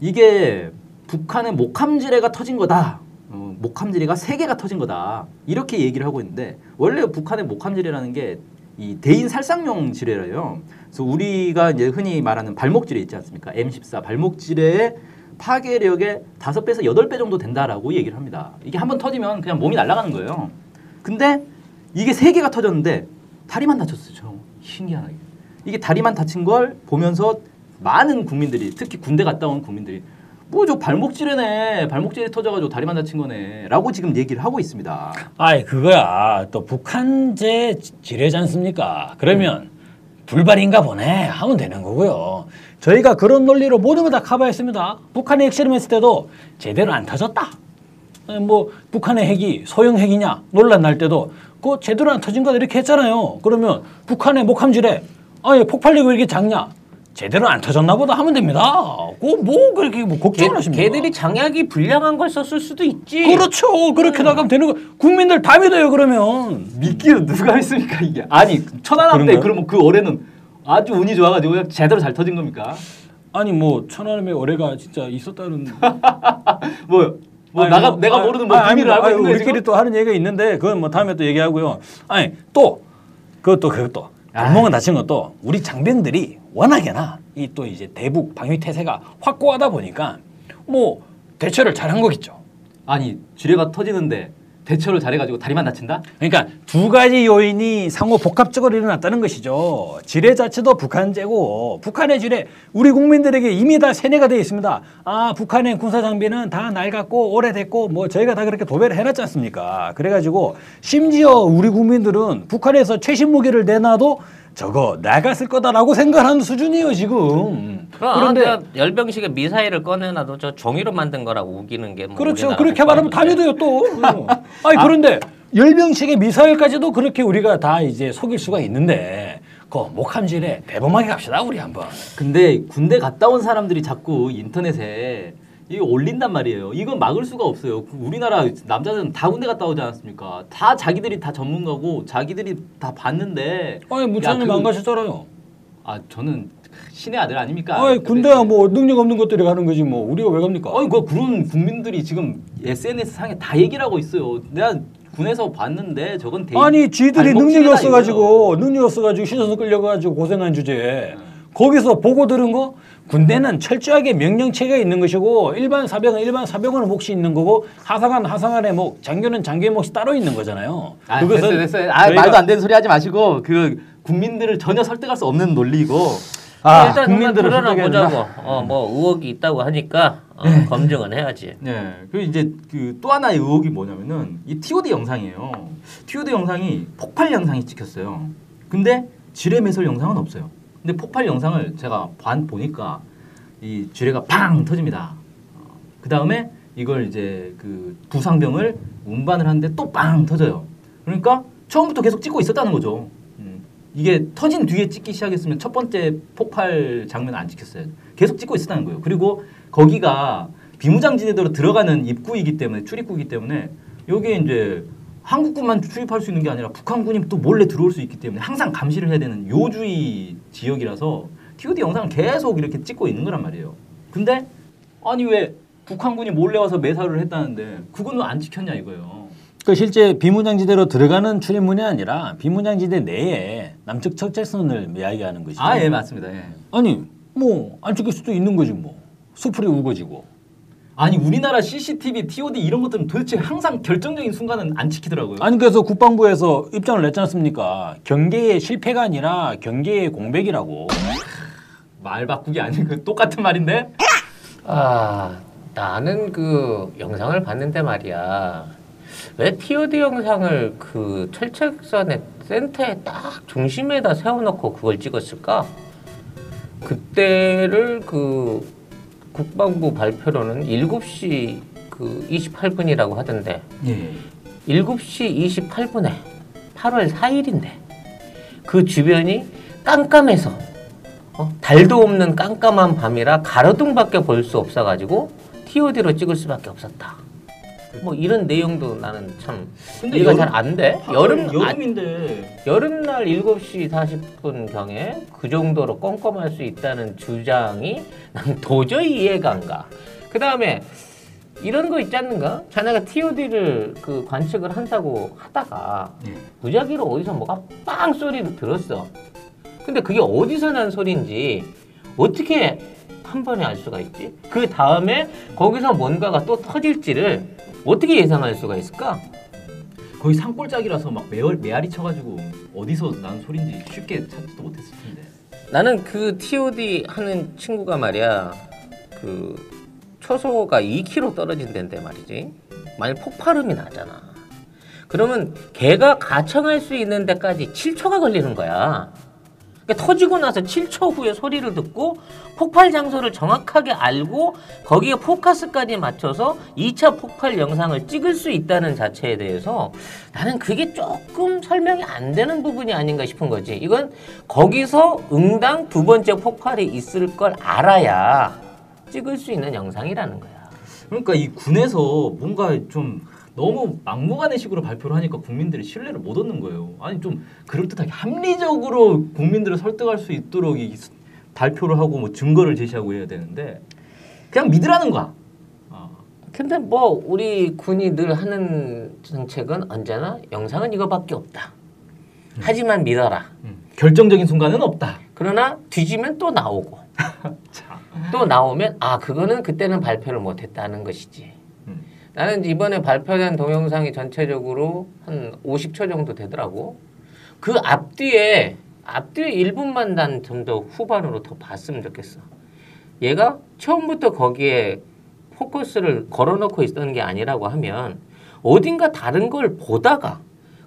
이게 북한의 목함 지뢰가 터진 거다. 어, 목함 지뢰가 세 개가 터진 거다. 이렇게 얘기를 하고 있는데 원래 북한의 목함 지뢰라는 게 이 대인 살상용 지뢰래요. 그래서 우리가 이제 흔히 말하는 발목 지뢰 있지 않습니까? M14 발목 지뢰의 파괴력의 다섯 배에서 여덟 배 정도 된다라고 얘기를 합니다. 이게 한번 터지면 그냥 몸이 날아가는 거예요. 근데 이게 세 개가 터졌는데 다리만 다쳤어요. 신기하게. 이게 다리만 다친 걸 보면서 많은 국민들이 특히 군대 갔다 온 국민들이 뭐 저 발목질이네 발목질이 터져가지고 다리만 다친 거네라고 지금 얘기를 하고 있습니다. 아이 그거야 또 북한제 지뢰지 않습니까? 그러면 불발인가 보네 하면 되는 거고요. 저희가 그런 논리로 모든 걸 다 커버했습니다. 북한의 핵실험 했을 때도 제대로 안 터졌다. 에, 뭐 북한의 핵이 소형 핵이냐 논란 날 때도 그 제대로 안 터진 거다 이렇게 했잖아요. 그러면 북한의 목함지뢰 아예 폭발력이 왜 이렇게 작냐? 제대로 안 터졌나 보다 하면 됩니다. 그뭐 그렇게 뭐 걔, 걱정을 하십니까? 걔들이 장약이 불량한 걸 썼을 수도 있지 그렇죠. 그렇게 나가면 되는 거. 국민들 다 믿어요 그러면. 믿기는 누가 믿습니까 이게? 아니 천안함 때? 그러면 그 올해는 아주 운이 좋아가지고 그냥 제대로 잘 터진 겁니까? 아니 뭐 천안함의 어뢰가 진짜 있었다는 뭐, 뭐 아니, 나가 뭐, 내가 아, 모르는 뭐 아, 비밀을. 알고 있는 우리끼리 지금? 또 하는 얘기가 있는데 그건 뭐 다음에 또 얘기하고요. 아니 또 그것도 그것도 발목은 다친 것도 우리 장병들이 워낙에나 이 또 이제 대북 방위 태세가 확고하다 보니까 뭐 대처를 잘한 거겠죠. 아니 지뢰가 터지는데 대처를 잘해가지고 다리만 다친다? 그러니까 두 가지 요인이 상호 복합적으로 일어났다는 것이죠. 지뢰 자체도 북한제고 북한의 지뢰 우리 국민들에게 이미 다 세뇌가 되어 있습니다. 아 북한의 군사 장비는 다 낡았고 오래됐고 뭐 저희가 다 그렇게 도배를 해놨지 않습니까? 그래가지고 심지어 우리 국민들은 북한에서 최신 무기를 내놔도 저거 나갔을 거다라고 생각하는 수준이에요 지금. 그런데 열병식에 미사일을 꺼내놔도 저 종이로 만든 거라고 우기는 게 뭐 그렇죠. 우리나라 그렇게 말하면 다 국방인데. 믿어요 또. 아니 그런데 열병식의 미사일까지도 그렇게 우리가 다 이제 속일 수가 있는데 그 목함질에 대범하게 갑시다 우리 한번. 근데 군대 갔다 온 사람들이 자꾸 인터넷에 이거 올린단 말이에요. 이건 막을 수가 없어요. 우리나라 남자들은 다 군대 갔다 오지 않았습니까? 다 자기들이 다 전문가고 자기들이 다 봤는데. 아니 무차님 야, 그- 안 가셨잖아요. 아 저는 신의 아들 아닙니까? 아니 군대가 뭐 능력 없는 것들이 가는 거지 뭐 우리가 왜 갑니까? 아니 그 그런 국민들이 지금 SNS 상에 다 얘기를 하고 있어요. 내가 군에서 봤는데 저건 아니 지들이 발목질이다 능력이 없어가지고. 능력이 없어가지고 신선수 끌려가지고 고생한 주제에 거기서 보고 들은 거 군대는 철저하게 명령체가 있는 것이고 일반 사병은 일반 사병은 몫이 있는 거고 하상한 하상한의 몫 장교는 장교의 몫이 따로 있는 거잖아요. 아, 됐어요, 됐어요. 아, 저희가- 말도 안 되는 소리 하지 마시고 그 국민들을 전혀 설득할 수 없는 논리고. 아, 일단 국민들을 드러나 설득해야 보자고. 어, 뭐 의혹이 있다고 하니까 어, 검증은 해야지. 네. 그리고 이제 그 또 하나의 의혹이 뭐냐면은 이 TOD 영상이에요. TOD 영상이 폭발 영상이 찍혔어요. 근데 지뢰 매설 영상은 없어요. 근데 폭발 영상을 제가 반 보니까 이 지뢰가 팡 터집니다. 그 다음에 이걸 이제 그 부상병을 운반을 하는데 또 빵 터져요. 그러니까 처음부터 계속 찍고 있었다는 거죠. 음. 이게 터진 뒤에 찍기 시작했으면 첫 번째 폭발 장면 안 찍혔어요. 계속 찍고 있었다는 거예요. 그리고 거기가 비무장지대로 들어가는 입구이기 때문에 출입구이기 때문에 여기에 이제 한국군만 출입할 수 있는 게 아니라 북한군이 또 몰래 들어올 수 있기 때문에 항상 감시를 해야 되는 요주의 지역이라서 TOD 영상을 계속 이렇게 찍고 있는 거란 말이에요. 근데 아니 왜 북한군이 몰래 와서 매사를 했다는데 그거는 안 지켰냐 이거예요. 그 실제 비문장지대로 들어가는 출입문이 아니라 비문장지대 내에 남측 적재선을 이야기하는 것이죠. 아예 맞습니다. 예. 아니 뭐 안 찍을 수도 있는 거지 뭐. 수풀이 우거지고. 아니 우리나라 CCTV, TOD 이런 것들은 도대체 항상 결정적인 순간은 안 지키더라고요. 아니 그래서 국방부에서 입장을 냈지 않습니까? 경계의 실패가 아니라 경계의 공백이라고. 말 바꾸기 아니고 그 똑같은 말인데. 아, 나는 그 영상을 봤는데 말이야. 왜 TOD 영상을 그 철책선의 센터에 딱 중심에다 세워놓고 그걸 찍었을까? 그때를 그 국방부 발표로는 7시 그 28분이라고 하던데 예. 7시 28분에 8월 4일인데 그 주변이 깜깜해서 어? 달도 없는 깜깜한 밤이라 가로등밖에 볼 수 없어가지고 TOD로 찍을 수밖에 없었다. 뭐 이런 내용도 나는 참 근데 이해가 여름- 잘 안 돼. 여름 아, 여름인데 여름날 7시 40분 경에 그 정도로 껌껌할 수 있다는 주장이 난 도저히 이해가 안 가. 그 다음에 이런 거 있지 않는가? 자네가 TOD를 그 관측을 한다고 하다가 예. 무작위로 어디서 뭐가 빵 소리를 들었어. 근데 그게 어디서 난 소리인지 어떻게 한 번에 알 수가 있지? 그 다음에 거기서 뭔가가 또 터질지를 어떻게 예상할 수가 있을까? 거의 산골짜기라서 막 메얼, 메아리 쳐가지고 어디서 난 소린지 쉽게 찾지도 못했을 텐데. 나는 그 TOD 하는 친구가 말이야 그 초소가 2km 떨어진 데인데 말이지 만약 폭발음이 나잖아 그러면 걔가 가청할 수 있는 데까지 7초가 걸리는 거야 그러니까 터지고 나서 7초 후에 소리를 듣고 폭발 장소를 정확하게 알고 거기에 포커스까지 맞춰서 2차 폭발 영상을 찍을 수 있다는 자체에 대해서 나는 그게 조금 설명이 안 되는 부분이 아닌가 싶은 거지. 이건 거기서 응당 두 번째 폭발이 있을 걸 알아야 찍을 수 있는 영상이라는 거야. 그러니까 이 군에서 뭔가 좀 너무 막무가내 식으로 발표를 하니까 국민들이 신뢰를 못 얻는 거예요. 아니 좀 그럴듯하게 합리적으로 국민들을 설득할 수 있도록 이 수- 발표를 하고 뭐 증거를 제시하고 해야 되는데 그냥 믿으라는 거야. 아, 근데 뭐 우리 군이 늘 하는 정책은 언제나 영상은 이거밖에 없다. 하지만 믿어라. 음. 결정적인 순간은 없다. 그러나 뒤지면 또 나오고 자, 또 나오면 아 그거는 그때는 발표를 못했다는 것이지. 음. 나는 이번에 발표된 동영상이 전체적으로 한 50초 정도 되더라고. 그 앞뒤에 앞뒤에 1분만 난 좀 더 후반으로 더 봤으면 좋겠어. 얘가 처음부터 거기에 포커스를 걸어놓고 있었던 게 아니라고 하면 어딘가 다른 걸 보다가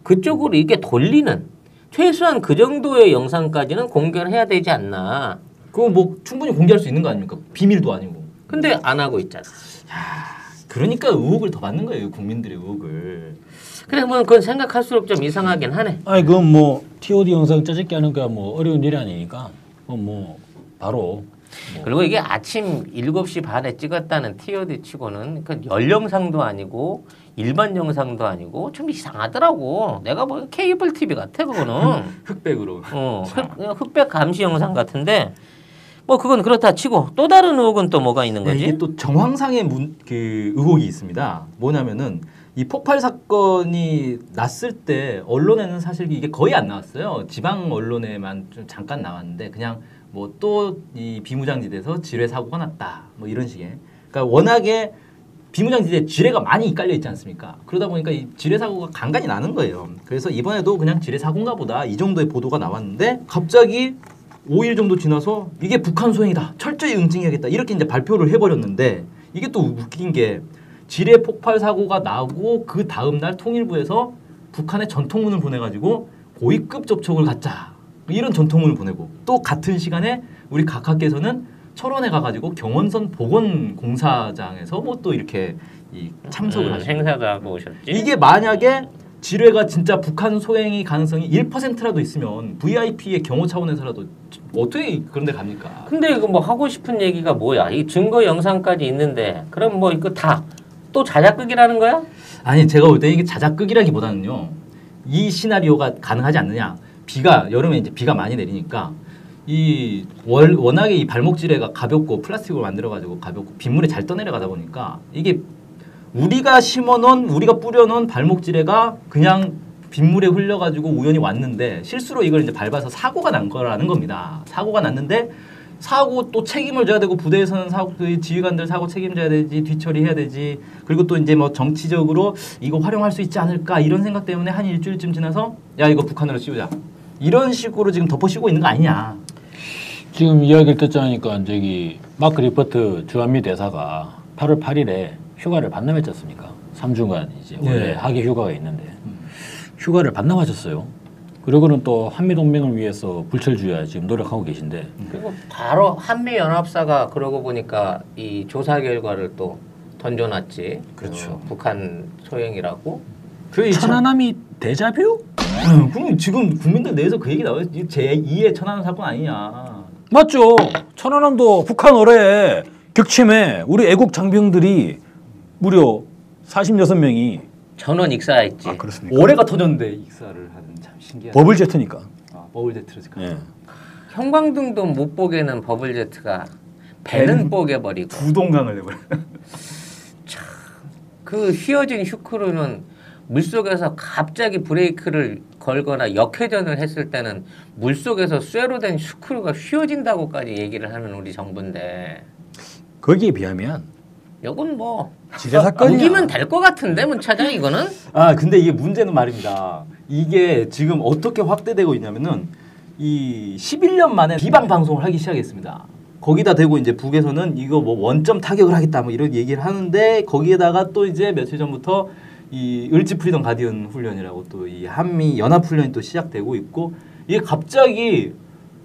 그쪽으로 이게 돌리는 최소한 그 정도의 영상까지는 공개를 해야 되지 않나. 그거 뭐 충분히 공개할 수 있는 거 아닙니까? 비밀도 아니고. 근데 안 하고 있잖아. 그러니까 의혹을 더 받는 거예요, 국민들의 의혹을. 그래 뭐 그건 생각할수록 좀 이상하긴 하네. 아니 그건 뭐 TOD 영상 짜집기 하는 거야 뭐 어려운 일이 아니니까 뭐 바로 그리고 이게 아침 7시 반에 찍었다는 TOD 치고는 그 열영상도 아니고 일반 영상도 아니고 좀 이상하더라고. 내가 뭐 케이블 TV 같아 그거는. 흑백으로. 어, 흑, 흑백 감시 영상 같은데 뭐 그건 그렇다 치고 또 다른 의혹은 또 뭐가 있는 네, 거지? 이게 또 정황상의 문, 그 의혹이 있습니다. 뭐냐면은 이 폭발 사건이 났을 때 언론에는 사실 이게 거의 안 나왔어요. 지방 언론에만 좀 잠깐 나왔는데 그냥 뭐 또 이 비무장지대에서 지뢰 사고가 났다 뭐 이런 식의. 그러니까 워낙에 비무장지대 지뢰가 많이 깔려 있지 않습니까? 그러다 보니까 이 지뢰 사고가 간간히 나는 거예요. 그래서 이번에도 그냥 지뢰 사고인가 보다 이 정도의 보도가 나왔는데 갑자기 5일 정도 지나서 이게 북한 소행이다. 철저히 응징해야겠다. 이렇게 이제 발표를 해버렸는데 이게 또 웃긴 게 지뢰 폭발 사고가 나고 그 다음 날 통일부에서 북한에 전통문을 보내가지고 고위급 접촉을 갖자. 이런 전통문을 보내고 또 같은 시간에 우리 각하께서는 철원에 가가지고 경원선 보건공사장에서 뭐 또 이렇게 이 참석을 음, 하시고 행사도 하고 오셨지. 이게 만약에 지뢰가 진짜 북한 소행이 가능성이 1%라도 있으면 VIP의 경호 차원에서라도 어떻게 그런 데 갑니까? 근데 이거 뭐 하고 싶은 얘기가 뭐야? 이 증거 영상까지 있는데 그럼 뭐 이거 다 또 자작극이라는 거야? 아니 제가 볼 때 이게 자작극이라기보다는요 이 시나리오가 가능하지 않느냐 비가 여름에 이제 비가 많이 내리니까 이 월, 워낙에 이 발목 지뢰가 가볍고 플라스틱으로 만들어 가지고 가볍고 빗물에 잘 떠내려가다 보니까 이게 우리가 심어놓은 우리가 뿌려놓은 발목지뢰가 그냥 빗물에 흘려가지고 우연히 왔는데 실수로 이걸 이제 밟아서 사고가 난 거라는 겁니다. 사고가 났는데 사고 또 책임을 져야 되고 부대에서는 사고 그 지휘관들 사고 책임져야 되지 뒤처리해야 되지. 그리고 또 이제 뭐 정치적으로 이거 활용할 수 있지 않을까 이런 생각 때문에 한 일주일쯤 지나서 야 이거 북한으로 씌우자. 이런 식으로 지금 덮어 씌우고 있는 거 아니냐. 지금 이야기를 듣자니까 저기 마크 리퍼트 주한미 대사가 8월 8일에 휴가를 반납했지 않습니까? 3주간 이제 원래 네. 하계 휴가가 있는데 휴가를 반납하셨어요. 그리고는 또 한미 동맹을 위해서 불철주야 지금 노력하고 계신데 그리고 바로 한미 연합사가 그러고 보니까 이 조사 결과를 또 던져놨지. 그렇죠. 어, 북한 소행이라고. 그 천안함이 데자뷰? 그럼 지금 국민들 내에서 그 얘기 나와요 제 2의 천안 사건 아니냐 맞죠. 천안함도 북한 어뢰에 격침해 우리 애국 장병들이 무려 46명이 전원 익사했지. 아, 그렇습니까? 올해가 터졌는데 익사를 하는 참 신기한 버블 제트니까. 아, 버블 제트를 예. 형광등도 못 보게는 버블 제트가 배는 뽀개 버리고 부동강을 내버려 그 휘어진 슈크루는 물 속에서 갑자기 브레이크를 걸거나 역회전을 했을 때는 물 속에서 쇠로 된 스크루가 휘어진다고까지 얘기를 하는 우리 정부인데 거기에 비하면 이건 뭐 지뢰 사건이야. 우기면 될 것 같은데 문차장 이거는 아 근데 이게 문제는 말입니다. 이게 지금 어떻게 확대되고 있냐면은 이 11년 만에 비방 방송을 하기 시작했습니다. 거기다 대고 이제 북에서는 이거 뭐 원점 타격을 하겠다 뭐 이런 얘기를 하는데 거기에다가 또 이제 며칠 전부터 이 을지 프리덤 가디언 훈련이라고 또 이 한미 연합 훈련이 또 시작되고 있고 이게 갑자기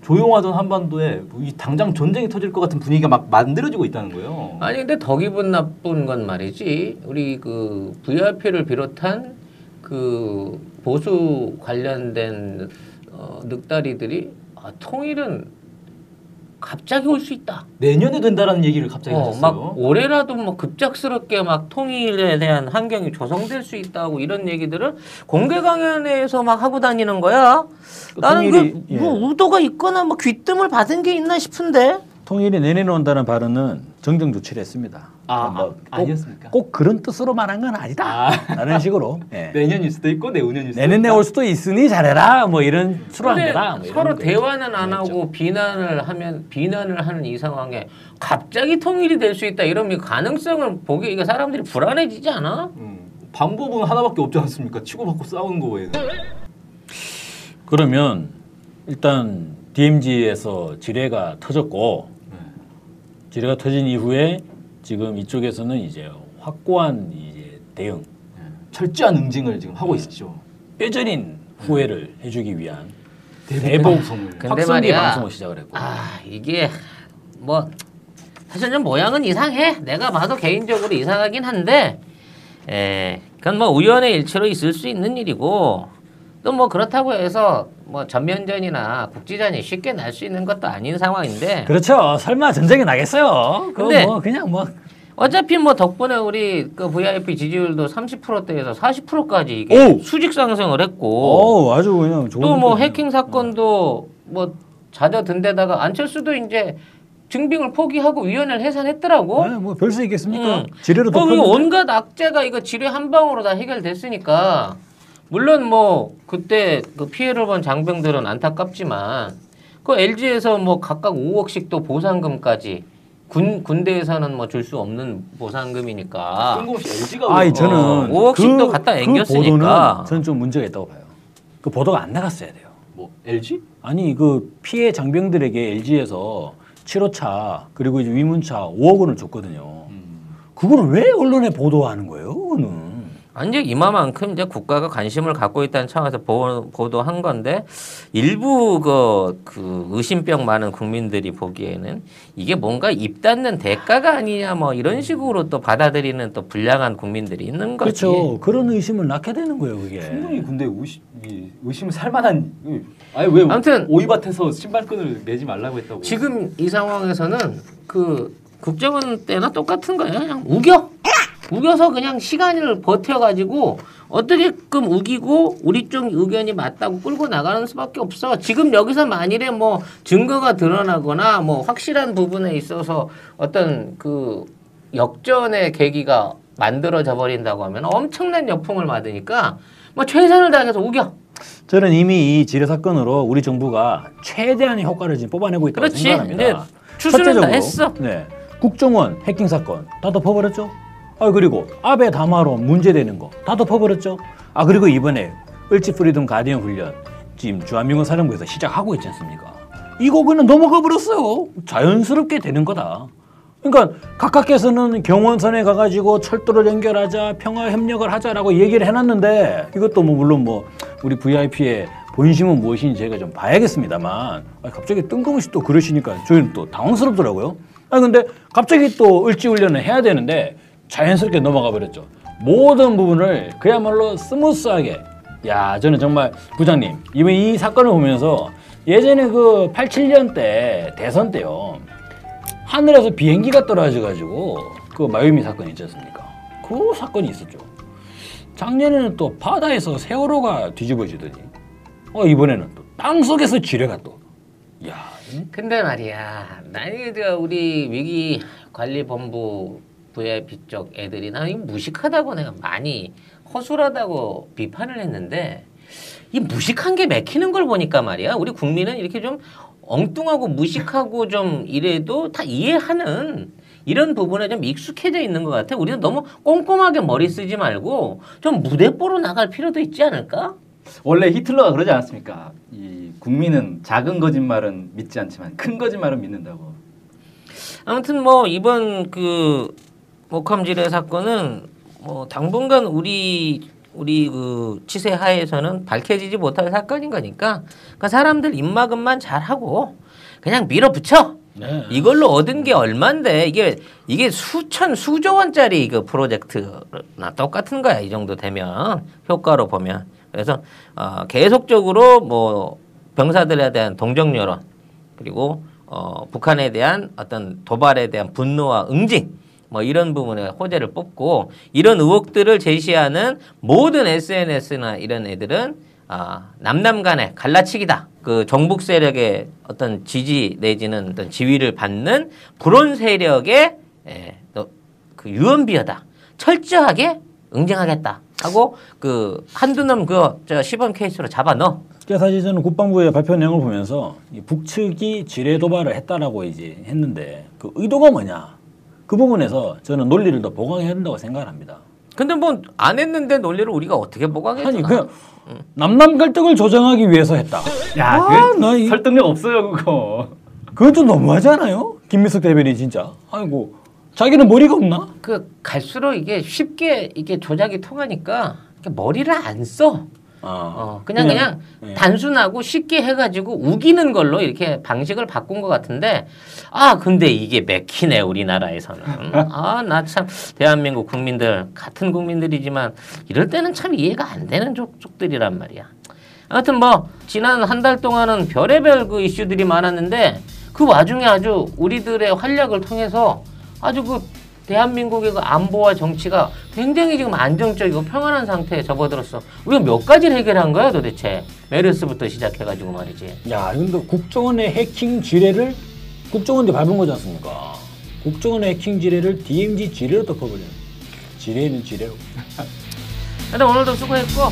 조용하던 한반도에 이 당장 전쟁이 터질 것 같은 분위기가 막 만들어지고 있다는 거예요. 아니 근데 더 기분 나쁜 건 말이지 우리 그 VIP를 비롯한 그 보수 관련된 어, 늑다리들이 아, 통일은 갑자기 올 수 있다. 내년에 된다라는 얘기를 갑자기 어, 하셨어요. 막 올해라도 뭐 급작스럽게 막 통일에 대한 환경이 조성될 수 있다고 이런 얘기들을 공개 강연에서 막 하고 다니는 거야. 그 나는 통일이, 그 예. 뭐 의도가 있거나 뭐 귀뜸을 받은 게 있나 싶은데. 통일이 내년에 온다는 발언은 정정 조치를 했습니다. 아, 뭐 아, 꼭, 아니었습니까? 꼭 그런 뜻으로 말한 건 아니다. 라는 식으로. 예. 내년일 수도 있고 내후년일 수도 내년에. 올 수도 있으니 잘해라. 뭐 이런 수로 안 근데 되라. 뭐 이런 서로 거. 대화는 안. 하고 비난을 하면 비난을 하는 이 상황에 갑자기 통일이 될 수 있다 이러면 가능성을 보기 이게 사람들이 불안해지지 않아? 음, 방법은 하나밖에 없지 않습니까? 치고받고 싸우는 거 외에는. 그러면 일단 DMZ에서 지뢰가 터졌고 지뢰가 터진 이후에 지금 이쪽에서는 이제 확고한 이제 대응, 철저한 응징을 지금 하고 있죠. 뼈저린 후회를 해주기 위한 대북. 근데 확성기 말이야. 방송을 시작을 했고 아 이게 뭐 사실 좀 모양은 이상해. 내가 봐도 개인적으로 이상하긴 한데, 에 그건 뭐 우연의 일치로 있을 수 있는 일이고 또 뭐 그렇다고 해서 뭐 전면전이나 국지전이 쉽게 날 수 있는 것도 아닌 상황인데 그렇죠. 설마 전쟁이 나겠어요. 근데- 뭐 그냥 뭐 어차피 뭐 덕분에 우리 그 VIP 지지율도 30%대에서 40%까지 이게 오! 수직 상승을 했고 오, 아주 그냥 좋은 또뭐 거죠. 해킹 사건도 뭐 잦아든 데다가 안철수도 이제 증빙을 포기하고 위원회를 해산했더라고. 네, 뭐 별 수 있겠습니까? 응. 지뢰로 뭐 덮어. 온갖 악재가 이거 지뢰 한 방으로 다 해결됐으니까 물론 뭐 그때 그 피해를 본 장병들은 안타깝지만 그 LG에서 뭐 각각 5억씩 또 보상금까지 군 군대에서는 뭐 줄 수 없는 보상금이니까 뜬금없이 LG가 아니 저는 어, 5억씩도 갖다 앵겼으니까. 보도는 저는 좀 문제가 있다고 봐요. 그 보도가 안 나갔어야 돼요. 뭐 LG? 아니 그 피해 장병들에게 LG에서 7호차 그리고 이제 위문차 5억 원을 줬거든요. 음. 그거는 왜 언론에 보도하는 거예요? 그거는 이제 이마만큼 이제 국가가 관심을 갖고 있다는 차원에서 보, 보도 한 건데 일부 그, 그 의심병 많은 국민들이 보기에는 이게 뭔가 입 닫는 대가가 아니냐 뭐 이런 식으로 또 받아들이는 또 불량한 국민들이 있는 거지. 그렇죠. 그런 의심을 낳게 되는 거예요, 그게. 충분히 근데 의심, 이 의심을 살 만한 아니 왜 아무튼 오이밭에서 신발끈을 매지 말라고 했다고 지금 이 상황에서는 그 국정원 때나 똑같은 거예요. 그냥 우겨. 우겨서 그냥 시간을 버텨가지고 어떻게끔 우기고 우리 쪽 의견이 맞다고 끌고 나가는 수밖에 없어. 지금 여기서 만일에 뭐 증거가 드러나거나 뭐 확실한 부분에 있어서 어떤 그 역전의 계기가 만들어져 버린다고 하면 엄청난 역풍을 맞으니까 뭐 최선을 다해서 우겨. 저는 이미 이 지뢰 사건으로 우리 정부가 최대한의 효과를 지금 뽑아내고 있다고 그렇지. 생각합니다. 이제 추수는 다 했어. 네. 국정원 해킹 사건 다 덮어버렸죠. 아 그리고 아베 담화로 문제되는 거 다 덮어버렸죠. 아 그리고 이번에 을지 프리덤 가디언 훈련 지금 주한미군 사령부에서 시작하고 있지 않습니까? 이거 그냥 넘어가 버렸어요. 자연스럽게 되는 거다. 그러니까 각하께서는 경원선에 가가지고 철도를 연결하자 평화 협력을 하자라고 얘기를 해놨는데 이것도 뭐 물론 뭐 우리 VIP의 본심은 무엇인지 제가 좀 봐야겠습니다만 아니, 갑자기 뜬금없이 또 그러시니까 저희는 또 당황스럽더라고요. 아 근데 갑자기 또 을지훈련을 해야 되는데 자연스럽게 넘어가 버렸죠. 모든 부분을 그야말로 smooth하게 야 저는 정말 부장님 이번 이 사건을 보면서 예전에 그 87년 때 대선 때요 하늘에서 비행기가 떨어져 가지고 그 마유미 사건 있지 않습니까? 그 사건이 있었죠. 작년에는 또 바다에서 세월호가 뒤집어지더니 어 이번에는 또 땅속에서 지뢰가 또 야, 근데 말이야, 나는 저 우리 위기 관리 본부 VIP 쪽 애들이 나는 이거 무식하다고 내가 많이 허술하다고 비판을 했는데 이 무식한 게 맥히는 걸 보니까 말이야, 우리 국민은 이렇게 좀 엉뚱하고 무식하고 좀 이래도 다 이해하는 이런 부분에 좀 익숙해져 있는 것 같아. 우리는 너무 꼼꼼하게 머리 쓰지 말고 좀 무대뽀로 나갈 필요도 있지 않을까? 원래 히틀러가 그러지 않았습니까? 이 국민은 작은 거짓말은 믿지 않지만 큰 거짓말은 믿는다고. 아무튼 뭐 이번 그 목함 지뢰 사건은 뭐 당분간 우리 우리 그 치세 하에서는 밝혀지지 못할 사건인 거니까 그 사람들 입막음만 잘하고 그냥 밀어붙여. 네. 이걸로 얻은 게 얼만데 이게 이게 수천 수조 원짜리 그 프로젝트나 똑같은 거야 이 정도 되면 효과로 보면 그래서 어, 계속적으로 뭐 병사들에 대한 동정 여론 그리고 어, 북한에 대한 어떤 도발에 대한 분노와 응징 뭐 이런 부분에 호재를 뽑고 이런 의혹들을 제시하는 모든 SNS나 이런 애들은 아, 남남 간의 갈라치기다. 그 정북 세력의 어떤 지지 내지는 어떤 지위를 받는 불온 세력의 예, 너- 그 유언비어다. 철저하게 응징하겠다. 하고 그 한두 놈 그저 시범 케이스로 잡아 넣어. 사실 저는 국방부의 발표 내용을 보면서 이 북측이 지뢰 도발을 했다라고 이제 했는데 그 의도가 뭐냐 그 부분에서 저는 논리를 더 보강해야 된다고 생각을 합니다. 근데 뭐 안 했는데 논리를 우리가 어떻게 보강해 아니? 그냥 남남 갈등을 조정하기 위해서 했다. 야, 아, 그게 나 이- 설득력 없어요 그거. 그건 좀 너무하지 않아요? 김민석 대변인 진짜. 아이고 자기는 머리가 없나? 그 갈수록 이게 쉽게 이게 조작이 통하니까 이렇게 머리를 안 써. 아, 어, 그냥 그냥, 예. 단순하고 쉽게 해가지고 우기는 걸로 이렇게 방식을 바꾼 것 같은데 아 근데 이게 맥히네 우리나라에서는. 아 나 참 대한민국 국민들 같은 국민들이지만 이럴 때는 참 이해가 안 되는 족, 족들이란 말이야. 아무튼 뭐 지난 한 달 동안은 별의별 그 이슈들이 많았는데 그 와중에 아주 우리들의 활약을 통해서 아주 그 대한민국의 그 안보와 정치가 굉장히 지금 안정적이고 평안한 상태에 접어들었어. 우리가 몇 가지를 해결한 거야 도대체? 메르스부터 시작해가지고 말이지. 야, 근데 국정원의 해킹 지뢰를 국정원이 밟은 거지 않습니까? 국정원의 해킹 지뢰를 DMZ 지뢰로 덮어버리는 지뢰는 지뢰로. 근데 오늘도 수고했고